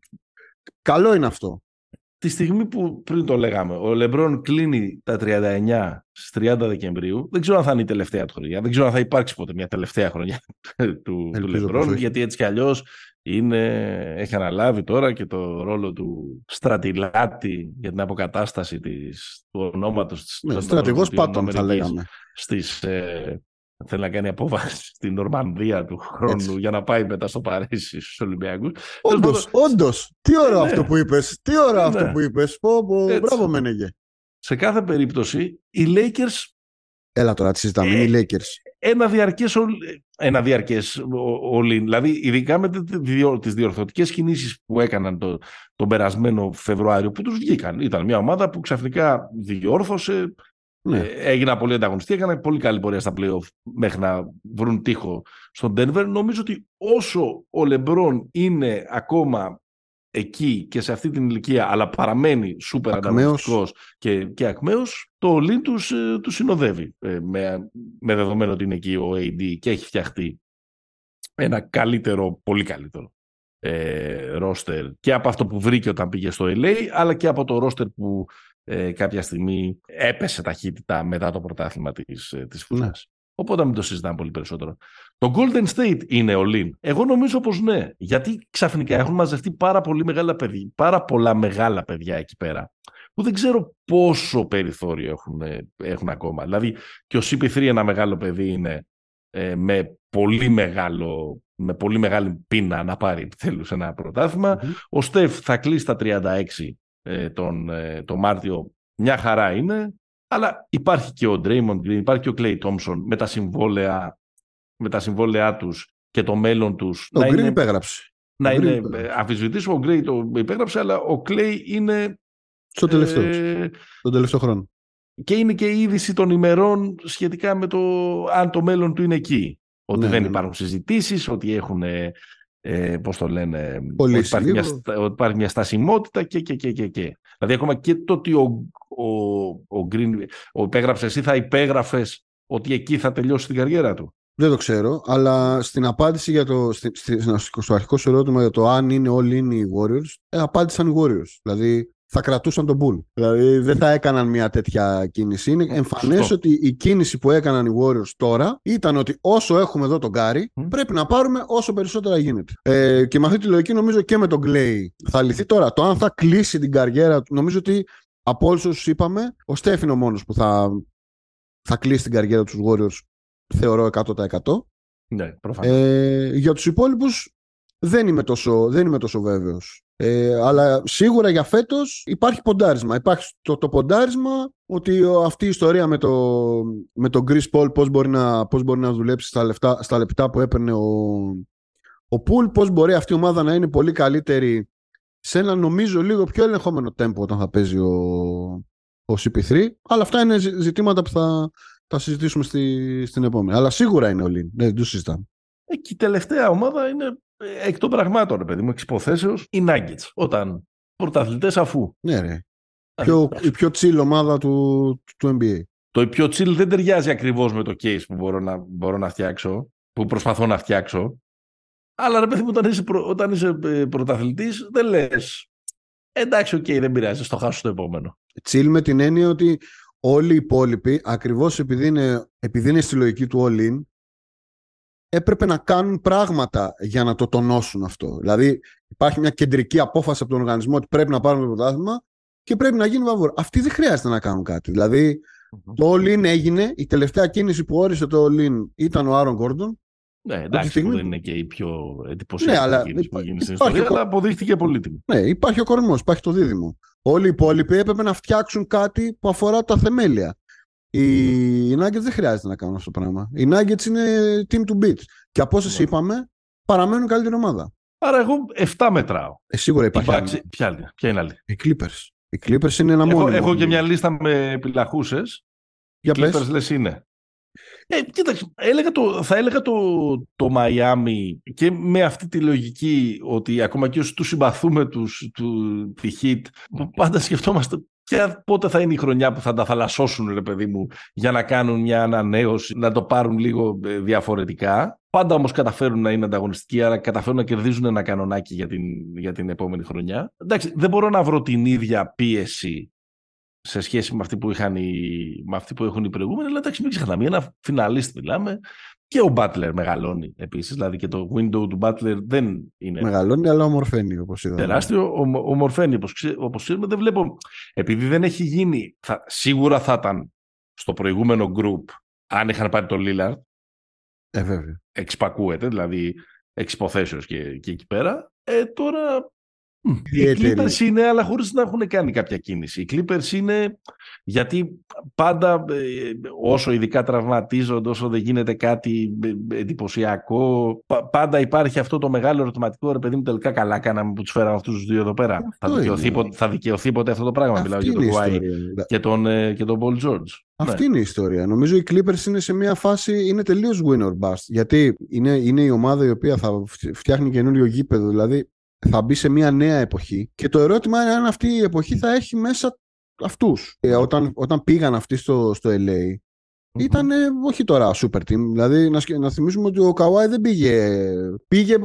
καλό είναι αυτό. Τη στιγμή που πριν το λέγαμε, ο Λεμπρόν κλείνει τα 39 στις 30 Δεκεμβρίου, δεν ξέρω αν θα είναι η τελευταία του χρονιά, δεν ξέρω αν θα υπάρξει ποτέ μια τελευταία χρονιά του, του Ελπίζω πως Λεμπρόν, όχι. γιατί έτσι κι αλλιώς είναι, έχει αναλάβει τώρα και το ρόλο του στρατιλάτη για την αποκατάσταση της, του ονόματος της Ναι, των στρατηγός Ηνωμένων Πάτων θα Αμερικής λέγαμε. στις, ε, θέλει να κάνει απόβαση στην Νορμανδία του χρόνου Έτσι. για να πάει μετά στο Παρίσι στους Ολυμπιακούς. Όντως, όντως. Τι ωραίο Ναι. αυτό που είπες. Τι ωραίο Ναι. αυτό που είπες. Πω, πω. Έτσι. Μπράβο Μενεγέ. Σε κάθε περίπτωση, οι Lakers Έλα τώρα, τη συζητάμε. Ε, Είναι οι Lakers. ένα διαρκές, ολ- ένα διαρκές ο- all-in. Δηλαδή, ειδικά με τι διο- τις διορθωτικές κινήσεις που έκαναν το, τον περασμένο Φεβρουάριο, που τους βγήκαν. Ήταν μια ομάδα που ξαφνικά διόρθωσε, Ναι. ε, έγιναν πολύ ανταγωνιστή, έκαναν πολύ καλή πορεία στα playoff μέχρι να βρουν τείχο στον Denver. Νομίζω ότι όσο ο Λεμπρόν είναι ακόμα εκεί και σε αυτή την ηλικία, αλλά παραμένει σούπερ Ακμαίος. ανταγωνιστικός και, και ακμαίος, το all-in τους, ε, τους συνοδεύει. Ε, με, με δεδομένο ότι είναι εκεί ο AD και έχει φτιαχτεί ένα καλύτερο, πολύ καλύτερο ε, ρόστερ και από αυτό που βρήκε όταν πήγε στο LA, αλλά και από το ρόστερ που ε, κάποια στιγμή έπεσε ταχύτητα μετά το πρωτάθλημα της, ε, της φούσας. Οπότε μην το συζητάμε πολύ περισσότερο. Το Golden State είναι ο Lin. Εγώ νομίζω πως ναι. Γιατί ξαφνικά έχουν μαζευτεί πάρα, πολύ μεγάλα παιδιά, πάρα πολλά μεγάλα παιδιά εκεί πέρα που δεν ξέρω πόσο περιθώριο έχουν, ε, έχουν ακόμα. Δηλαδή και ο CP3 ένα μεγάλο παιδί είναι ε, με, πολύ μεγάλο, με πολύ μεγάλη πείνα να πάρει επιτέλους ένα πρωτάθλημα. Μμμ. Ο Στεφ θα κλείσει τα 36 ε, τον, ε, τον Μάρτιο. Μια χαρά είναι. Αλλά υπάρχει και ο Draymond Green, υπάρχει και ο Clay Thompson με τα συμβόλαια, με τα συμβόλαιά τους και το μέλλον τους. Το να Green είναι, υπέγραψε. να ο Green είναι υπέγραψε. ε, αμφισβητήσιμο. Ο Gray το υπέγραψε, αλλά ο Clay είναι... Στο τελευταίο. ε, Τον τελευταίο χρόνο. και είναι και η είδηση των ημερών σχετικά με το αν το μέλλον του είναι εκεί. Ότι Ναι, δεν ναι, ναι. υπάρχουν συζητήσεις, ότι έχουν, ε, ε, πώς το λένε, Πολύ ότι υπάρχει, μια, λίγο. στα- ότι υπάρχει μια στασιμότητα και, και, και, και, και. Δηλαδή ακόμα και το ότι ο, ο, ο Green, ο υπέγραψε, εσύ θα υπέγραφες ότι εκεί θα τελειώσει την καριέρα του; Δεν το ξέρω, αλλά στην απάντηση για το, στη, στη- στο αρχικό σου ερώτημα για το αν είναι όλοι είναι οι Warriors, ε, απάντησαν οι Warriors. Δηλαδή θα κρατούσαν τον Bull. Δηλαδή δεν θα έκαναν μια τέτοια κίνηση. Είναι εμφανές Σωστό. ότι η κίνηση που έκαναν οι Warriors τώρα ήταν ότι όσο έχουμε εδώ τον Γκάρι, Μμ. πρέπει να πάρουμε όσο περισσότερα γίνεται. Ε, και με αυτή τη λογική νομίζω και με τον Clay θα λυθεί τώρα. Το αν θα κλείσει την καριέρα του, νομίζω ότι από όλους όσους είπαμε, ο Στέφ είναι ο μόνος που θα, θα κλείσει την καριέρα τους Warriors, θεωρώ 100%. Ναι, προφανώς. Ε, για τους υπόλοιπους δεν είμαι τόσο, δεν είμαι τόσο βέβαιος. Ε, αλλά σίγουρα για φέτος υπάρχει ποντάρισμα. Υπάρχει το, το ποντάρισμα ότι ο- αυτή η ιστορία με, το, με τον Chris Paul πώς μπορεί να, πώς μπορεί να δουλέψει στα, λεφτά, στα λεπτά που έπαιρνε ο, ο Pool, πώς μπορεί αυτή η ομάδα να είναι πολύ καλύτερη σε ένα νομίζω λίγο πιο ελεγχόμενο tempo όταν θα παίζει ο, ο CP3. Αλλά αυτά είναι ζη- ζητήματα που θα, θα συζητήσουμε στη, στην επόμενη. Αλλά σίγουρα είναι ο Lin. Ναι, δεν το συζητάμε. Ε, και η τελευταία ομάδα είναι ε, εκ των πραγμάτων, ρε παιδί μου, εξ υποθέσεως, οι Nuggets. Όταν πρωταθλητές αφού. Ναι, ρε. Πιο, η πιο chill ομάδα του, του NBA. Το πιο chill δεν ταιριάζει ακριβώς με το case που μπορώ να, μπορώ να φτιάξω, που προσπαθώ να φτιάξω. Αλλά ρε παιδί μου, όταν είσαι, προ, όταν είσαι ε, πρωταθλητής, δεν λες εντάξει, ok, okay, δεν πειράζει, ας το χάσω το επόμενο. Chill με την έννοια ότι όλοι οι υπόλοιποι, ακριβώς επειδή είναι, επειδή είναι στη λογική του all-in, έπρεπε να κάνουν πράγματα για να το τονώσουν αυτό. Δηλαδή υπάρχει μια κεντρική απόφαση από τον οργανισμό ότι πρέπει να πάρουμε το πρωτάθλημα και πρέπει να γίνει βαβούρα. Αυτοί δεν χρειάζεται να κάνουν κάτι. Δηλαδή το all-in έγινε, η τελευταία κίνηση που όρισε το all-in ήταν ο Άρον Γκόρντον. Ναι, εντάξει, στιγμή... που δεν είναι και η πιο εντυπωσιακή ναι, αλλά... κίνηση που γίνει στην ιστορία, αλλά αποδείχτηκε πολύτιμη. Ναι, υπάρχει ο κορμός, υπάρχει το δίδυμο. Όλοι οι υπόλοιποι έπρεπε να φτιάξουν κάτι που αφορά τα θεμέλια. Οι Nuggets δεν χρειάζεται να κάνουν αυτό το πράγμα. Οι Nuggets είναι team to beat. Και από όσες ναι. είπαμε, παραμένουν καλύτερη ομάδα. Άρα εγώ 7 μετράω. Ε, σίγουρα υπάρχει. Υπάρχει... Ποια, ποια είναι άλλη; Οι Clippers. Οι Clippers είναι ένα μόνο. Έχω και μια λίστα με επιλαχούσε. Για Clippers λες είναι. Ε, κοίταξε, έλεγα το, θα έλεγα το, το Miami και με αυτή τη λογική ότι ακόμα και όσοι τους συμπαθούμε τους, του, τη Hit, πάντα σκεφτόμαστε και πότε θα είναι η χρονιά που θα τα θαλασσώσουν, ρε παιδί μου, για να κάνουν μια ανανέωση, να το πάρουν λίγο ε, διαφορετικά. Πάντα όμως καταφέρουν να είναι ανταγωνιστικοί, άρα καταφέρουν να κερδίζουν ένα κανονάκι για την, για την επόμενη χρονιά. Εντάξει, δεν μπορώ να βρω την ίδια πίεση σε σχέση με αυτή που, είχαν οι, με αυτή που έχουν οι προηγούμενοι, αλλά εντάξει, μην ξεχνάμε, ένα φιναλίστ μιλάμε. Και ο Μπάτλερ μεγαλώνει επίσης. Δηλαδή και το window του Μπάτλερ δεν είναι. Μεγαλώνει, αλλά ομορφαίνει όπως είδαμε. Τεράστιο, ομορφαίνει όπως ξέρουμε. Δεν βλέπω. Επειδή δεν έχει γίνει. Θα, σίγουρα θα ήταν στο προηγούμενο group αν είχαν πάρει τον Λίλαρτ. Ε, βέβαια. Εξπακούεται, δηλαδή εξ και, και εκεί πέρα. Ε, τώρα οι Clippers είναι, αλλά χωρίς να έχουν κάνει κάποια κίνηση. Οι Clippers είναι γιατί πάντα ε, όσο ειδικά τραυματίζονται, όσο δεν γίνεται κάτι ε, εντυπωσιακό, πάντα υπάρχει αυτό το μεγάλο ερωτηματικό ρε παιδί μου τελικά καλά κάναμε που τους φέραμε αυτούς τους δύο εδώ πέρα. Θα δικαιωθεί, ποτέ, θα δικαιωθεί, ποτέ αυτό το πράγμα. Αυτή Μιλάω για τον Κουάι και τον, ε, και τον Paul George. Αυτή ναι. είναι η ιστορία. Νομίζω οι Clippers είναι σε μια φάση, είναι τελείως win or bust. Γιατί είναι, είναι η ομάδα η οποία θα φτιάχνει καινούριο γήπεδο. Δηλαδή θα μπει σε μια νέα εποχή και το ερώτημα είναι αν αυτή η εποχή θα έχει μέσα αυτούς. Ε, όταν, όταν πήγαν αυτοί στο, στο LA ήταν όχι τώρα super team. Δηλαδή να, να θυμίσουμε ότι ο Καουάι δεν πήγε. Πήγε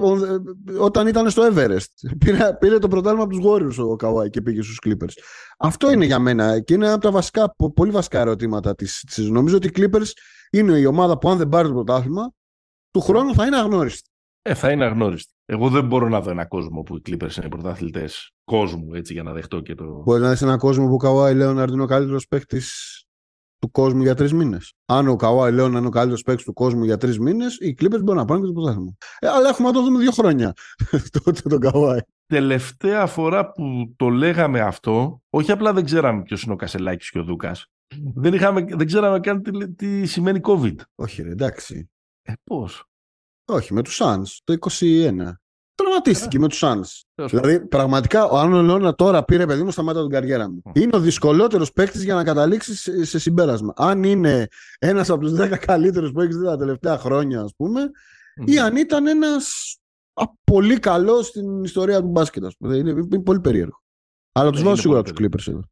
όταν ήταν στο Everest. Πήρε, πήρε το πρωτάθλημα από τους Warriors ο Καουάι και πήγε στους Clippers. Αυτό είναι για μένα και είναι ένα από τα βασικά, πολύ βασικά ερωτήματα της σεζόν. Νομίζω ότι οι Clippers είναι η ομάδα που αν δεν πάρει το πρωτάθλημα, του χρόνου θα είναι αγνώριστη. Ε, θα είναι αγνώριστη. Εγώ δεν μπορώ να δω ένα κόσμο που οι Clippers είναι πρωταθλητές κόσμου, έτσι για να δεχτώ και το. Μπορεί να δει ένα κόσμο που ο Καουάι Λέοναρντ είναι ο καλύτερος παίκτης του κόσμου για τρεις μήνες. Αν ο Καουάι Λέοναρντ είναι ο καλύτερος παίκτης του κόσμου για τρεις μήνες, οι Clippers μπορούν να πάνε και το πρωτάθλημα. Ε, αλλά έχουμε να το δούμε δύο χρόνια τότε τον Καουάι. Τελευταία φορά που το λέγαμε αυτό, όχι απλά δεν ξέραμε ποιος είναι ο Κασελάκης και ο Δούκας. Δεν, δεν ξέραμε καν τι, τι σημαίνει COVID. Όχι, ρε, εντάξει. Ε, πώς; Όχι, με τους Suns το 21. Τραυματίστηκε με τους Suns. Δηλαδή, πραγματικά ο Άρνο Λεώνα τώρα πήρε παιδί μου σταμάτα την καριέρα μου. Είναι ο δυσκολότερος παίκτης για να καταλήξει σε συμπέρασμα. Αν είναι ένας από τους 10 καλύτερους που έχεις δει τα τελευταία χρόνια, ας πούμε, ή αν ήταν ένας πολύ καλός στην ιστορία του μπάσκετ. Ας πούμε. Είναι, είναι πολύ περίεργο. Αλλά τους βάζω σίγουρα τους Clippers εδώ.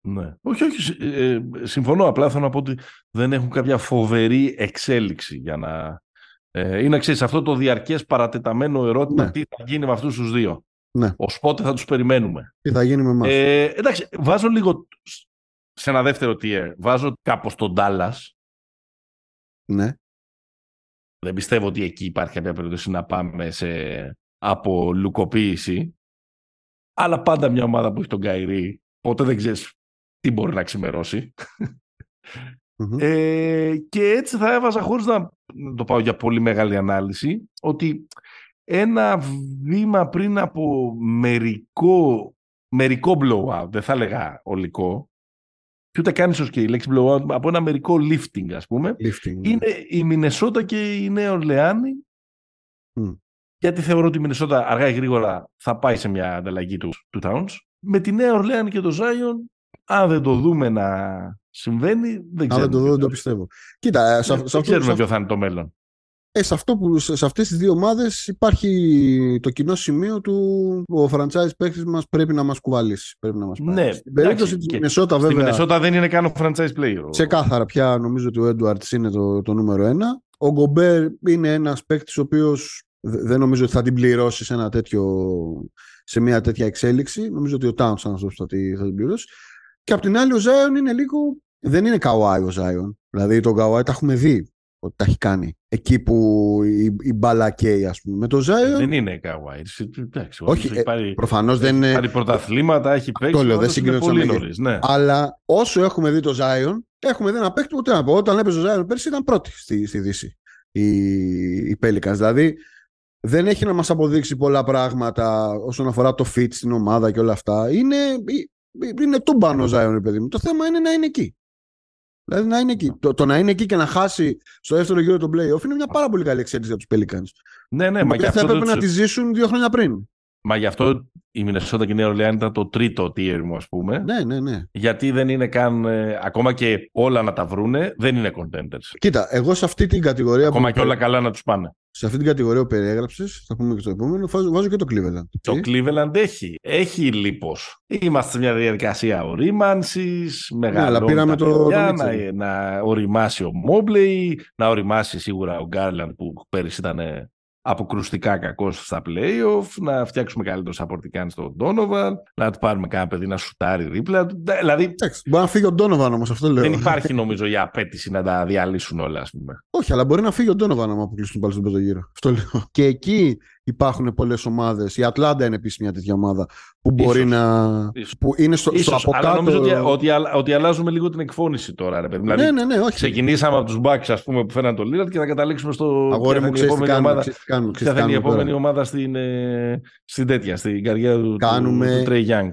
Ναι. Όχι, όχι. Ε, συμφωνώ. Απλά θέλω να πω ότι δεν έχουν κάποια φοβερή εξέλιξη για να ε, είναι εξής, αυτό το διαρκές παρατεταμένο ερώτημα, ναι. τι θα γίνει με αυτούς τους δύο; Ναι. Ως πότε θα τους περιμένουμε. Τι θα γίνει με εμάς. Ε, εντάξει, βάζω λίγο σε ένα δεύτερο tier. Βάζω κάπως τον Dallas. Ναι. Δεν πιστεύω ότι εκεί υπάρχει κάποια περίπτωση να πάμε σε απολουκοποίηση. Αλλά πάντα μια ομάδα που έχει τον Καϊρή, ποτέ δεν ξέρεις τι μπορεί να ξημερώσει. Ε, και έτσι θα έβαζα χωρίς να το πάω για πολύ μεγάλη ανάλυση ότι ένα βήμα πριν από μερικό, μερικό blowout, δεν θα έλεγα ολικό, και ούτε καν ίσως και η λέξη blowout, από ένα μερικό lifting ας πούμε, lifting, ναι. είναι η Μινεσότα και η Νέα Ορλεάνη γιατί θεωρώ ότι η Μινεσότα αργά ή γρήγορα θα πάει σε μια ανταλλαγή του, του Towns. Με τη Νέα Ορλεάνη και το Zion, αν δεν το δούμε να συμβαίνει, δεν ξέρουμε. Αν δεν το δω, δεν το πιστεύω. Κοίτα, σε, δεν ξέρουμε ποιο θα είναι το μέλλον. Ε, σε, αυτό που, σε αυτές τις δύο ομάδες υπάρχει το κοινό σημείο του ο franchise παίκτης μας πρέπει να μας κουβαλήσει. Πρέπει να μας πάρει. Ναι, Στην περίπτωση της Μινεσότα Στη βέβαια Μινεσότα δεν είναι καν ο franchise player. ξεκάθαρα πια νομίζω ότι ο Έντουαρτς είναι το, το νούμερο ένα. Ο Γκομπέρ είναι ένας παίκτης ο οποίος δε- δεν νομίζω ότι θα την πληρώσει σε, ένα τέτοιο, σε μια τέτοια εξέλιξη. Νομίζω ότι ο Towns θα, αυτός που θα, τη- θα την πληρώσει. Και απ' την άλλη ο Ζάιον είναι λίγο... Δεν είναι Καουάι ο Ζάιον. Δηλαδή τον Καουάι τα έχουμε δει ότι τα έχει κάνει. Εκεί που η, η μπάλα καίει ας πούμε. Με το Ζάιον Δεν είναι Καουάι. Εντάξει, Όχι, έχει ε, πάρει, προφανώς δεν έχει είναι... πάρει πρωταθλήματα, έχει παίξει. λέω, δεν όντως είναι συγκρίνω τις πολύ αμέγε- νωρίς, ναι. Αλλά όσο έχουμε δει το Ζάιον, έχουμε δει ένα παίκτη που τι να πω. Όταν έπαιζε ο Ζάιον πέρσι ήταν πρώτη στη, στη Δύση. Οι, οι Pelicans. Δηλαδή δεν έχει να μας αποδείξει πολλά πράγματα όσον αφορά το fit στην ομάδα και όλα αυτά. Είναι, ε, είναι τούμπανο ο Ζάιον, ρε παιδί μου. Το θέμα είναι να είναι εκεί. Δηλαδή να είναι εκεί. Το, το να είναι εκεί και να χάσει στο δεύτερο γύρο το playoff είναι μια πάρα πολύ καλή εξέλιξη για τους Pelicans. Ναι, ναι, η μα οποία γι' θα αυτό, έπρεπε το- να τη ζήσουν δύο χρόνια πριν. Μα γι' αυτό η Μινεσότα και η Νέα Ορλεάνη ήταν το τρίτο tier μου, ας πούμε. Ναι, ναι, ναι. Γιατί δεν είναι καν, ε, ακόμα και όλα να τα βρούνε, δεν είναι contenders. Κοίτα, εγώ σε αυτή την κατηγορία Ακόμα που- και όλα καλά να τους πάνε. σε αυτή την κατηγορία που περιέγραψες, θα πούμε και στο επόμενο, βάζω, βάζω και το Cleveland. Το έτσι. Cleveland έχει. Έχει λίπος. Είμαστε σε μια διαδικασία ορίμανσης, μεγάλο αλλά πήραμε το- το να, Mitchell. να οριμάσει ο Μόμπλεϊ, να οριμάσει σίγουρα ο Γκάρλαντ που πέρυσι ήταν ε, αποκρουστικά κακός στα playoff, να φτιάξουμε καλύτερο σαπορτικάν στον Donovan, να του πάρουμε κάνα παιδί να σουτάρει δίπλα του. Ναι, Δηλαδή Εντάξει, μπορεί να φύγει ο Ντόνοβαν όμως, αυτό λέω. δεν υπάρχει νομίζω η απέτηση να τα διαλύσουν όλα, ας πούμε. Όχι, αλλά μπορεί να φύγει ο Ντόνοβαν άμα αποκλείσουν πάλι στον πρώτο γύρο. Αυτό λέω. Και εκεί υπάρχουν πολλές ομάδες. Η Ατλάντα είναι επίσης μια τέτοια ομάδα που μπορεί Ίσως. να. Ίσως. που είναι στο, στο Ίσως, από αλλά κάτω. νομίζω ότι, ότι, αλλα- ότι αλλάζουμε λίγο την εκφώνηση τώρα, ρε παιδί. Δηλαδή, ναι, ναι, ναι, όχι. Ξεκινήσαμε από τους Bucks, ας πούμε, που φέραν το Lillard και θα καταλήξουμε στο. Αγόρι ποια μου, θα είναι η ξέρεις τι επόμενη κάνουμε. ομάδα. ξέρεις τι κάνουμε, Ποια ξέρεις τι θα είναι η κάνουμε επόμενη τώρα. ομάδα στην, ε, στην τέτοια, στην καρδιά του, Κάνουμε- του, του Trey Young.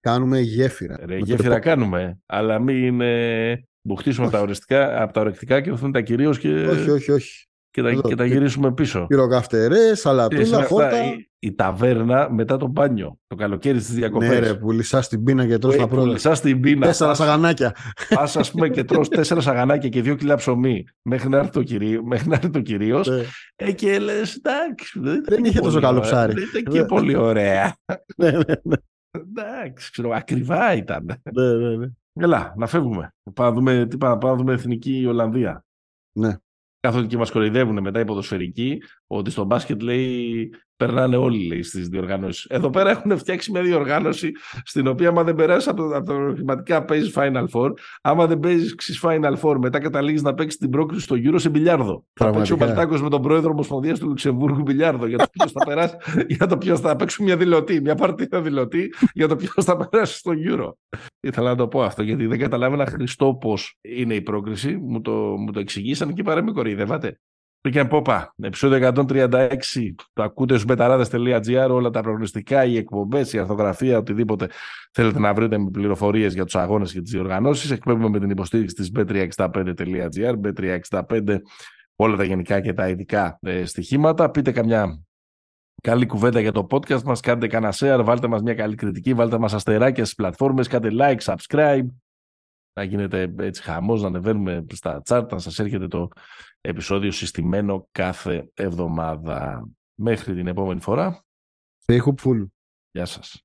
Κάνουμε γέφυρα. Ρε, Με το γέφυρα επό- κάνουμε, αλλά μην ε, μπουχτίσουμε από τα, οριστικά, από τα ορεκτικά και δοθούν τα κυρίως και, Όχι, όχι, όχι. Και, τα, Εδώ. και τα γυρίσουμε πίσω. Πυροκαυτερές, Τι είναι σαλατούλα, αυτά, φώτα. η, η ταβέρνα μετά το μπάνιο, το καλοκαίρι στις Ναι, διακοπές. ρε, που λυσάς την πίνα και τρως Ε, τα που πρώτα. λυσάς την πείνα. Τέσσερα πας- σαγανάκια. Πας ας πούμε και τρως τέσσερα σαγανάκια και δύο κιλά ψωμί μέχρι να έρθει το, κυρί, μέχρι να έρθει το κυρίως Ναι. ε, και λες εντάξει δεν, ήταν Δεν και είχε τόσο πολύ καλό ωραία, ψάρι. Δεν ήταν και Ναι. πολύ ωραία. Ναι, ναι, ναι, εντάξει ξέρω ακριβά ήταν. ναι, ναι, ναι. Έλα να φεύγουμε. Πάμε να δούμε, τι πάμε, πάμε να δούμε εθνική Ολλανδία. Ναι. Καθότι και μας κοροϊδεύουν μετά οι ποδοσφαιρικοί ότι στο μπάσκετ λέει περνάνε όλοι λέει, στις διοργανώσεις. Εδώ πέρα έχουν φτιάξει μια διοργάνωση στην οποία άμα δεν περάσει από, το- από τα ερωτηματικά παίζεις Final Four, άμα δεν παίζεις Final Four, μετά καταλήγεις να παίξεις την πρόκληση στο Euro σε μπιλιάρδο. Θα παίξει ο Πραγματικά. Μπαλτάκος με τον πρόεδρο Ομοσπονδίας του Λουξεμβούργου μπιλιάρδο για το ποιος θα περάσει, για το ποιος θα παίξουν μια δηλωτή, μια παρτίδα δηλωτή για το ποιος θα περάσει στο Euro. Ήθελα να το πω αυτό γιατί δεν καταλάβαινα χριστό πώ είναι η πρόκριση. Μου το, μου το εξηγήσαν και παρά με κοροϊδεύατε. Pick and Popa, επεισόδιο 136. Το ακούτε στους μπεταράδε.gr. Όλα τα προγνωστικά, οι εκπομπές, η αρθογραφία, οτιδήποτε θέλετε να βρείτε με πληροφορίες για τους αγώνες και τις διοργανώσεις. Εκπέμπουμε με την υποστήριξη της bet365.gr. Bet365, όλα τα γενικά και τα ειδικά ε, στοιχήματα. Πείτε καμιά καλή κουβέντα για το podcast μας, κάντε κανένα share, βάλτε μας μια καλή κριτική, βάλτε μας αστεράκια στις πλατφόρμες, κάντε like, subscribe, να γίνεται έτσι χαμός, να ανεβαίνουμε στα chart, να σας έρχεται το επεισόδιο συστημένο κάθε εβδομάδα. Μέχρι την επόμενη φορά, Stay hopeful. γεια σας.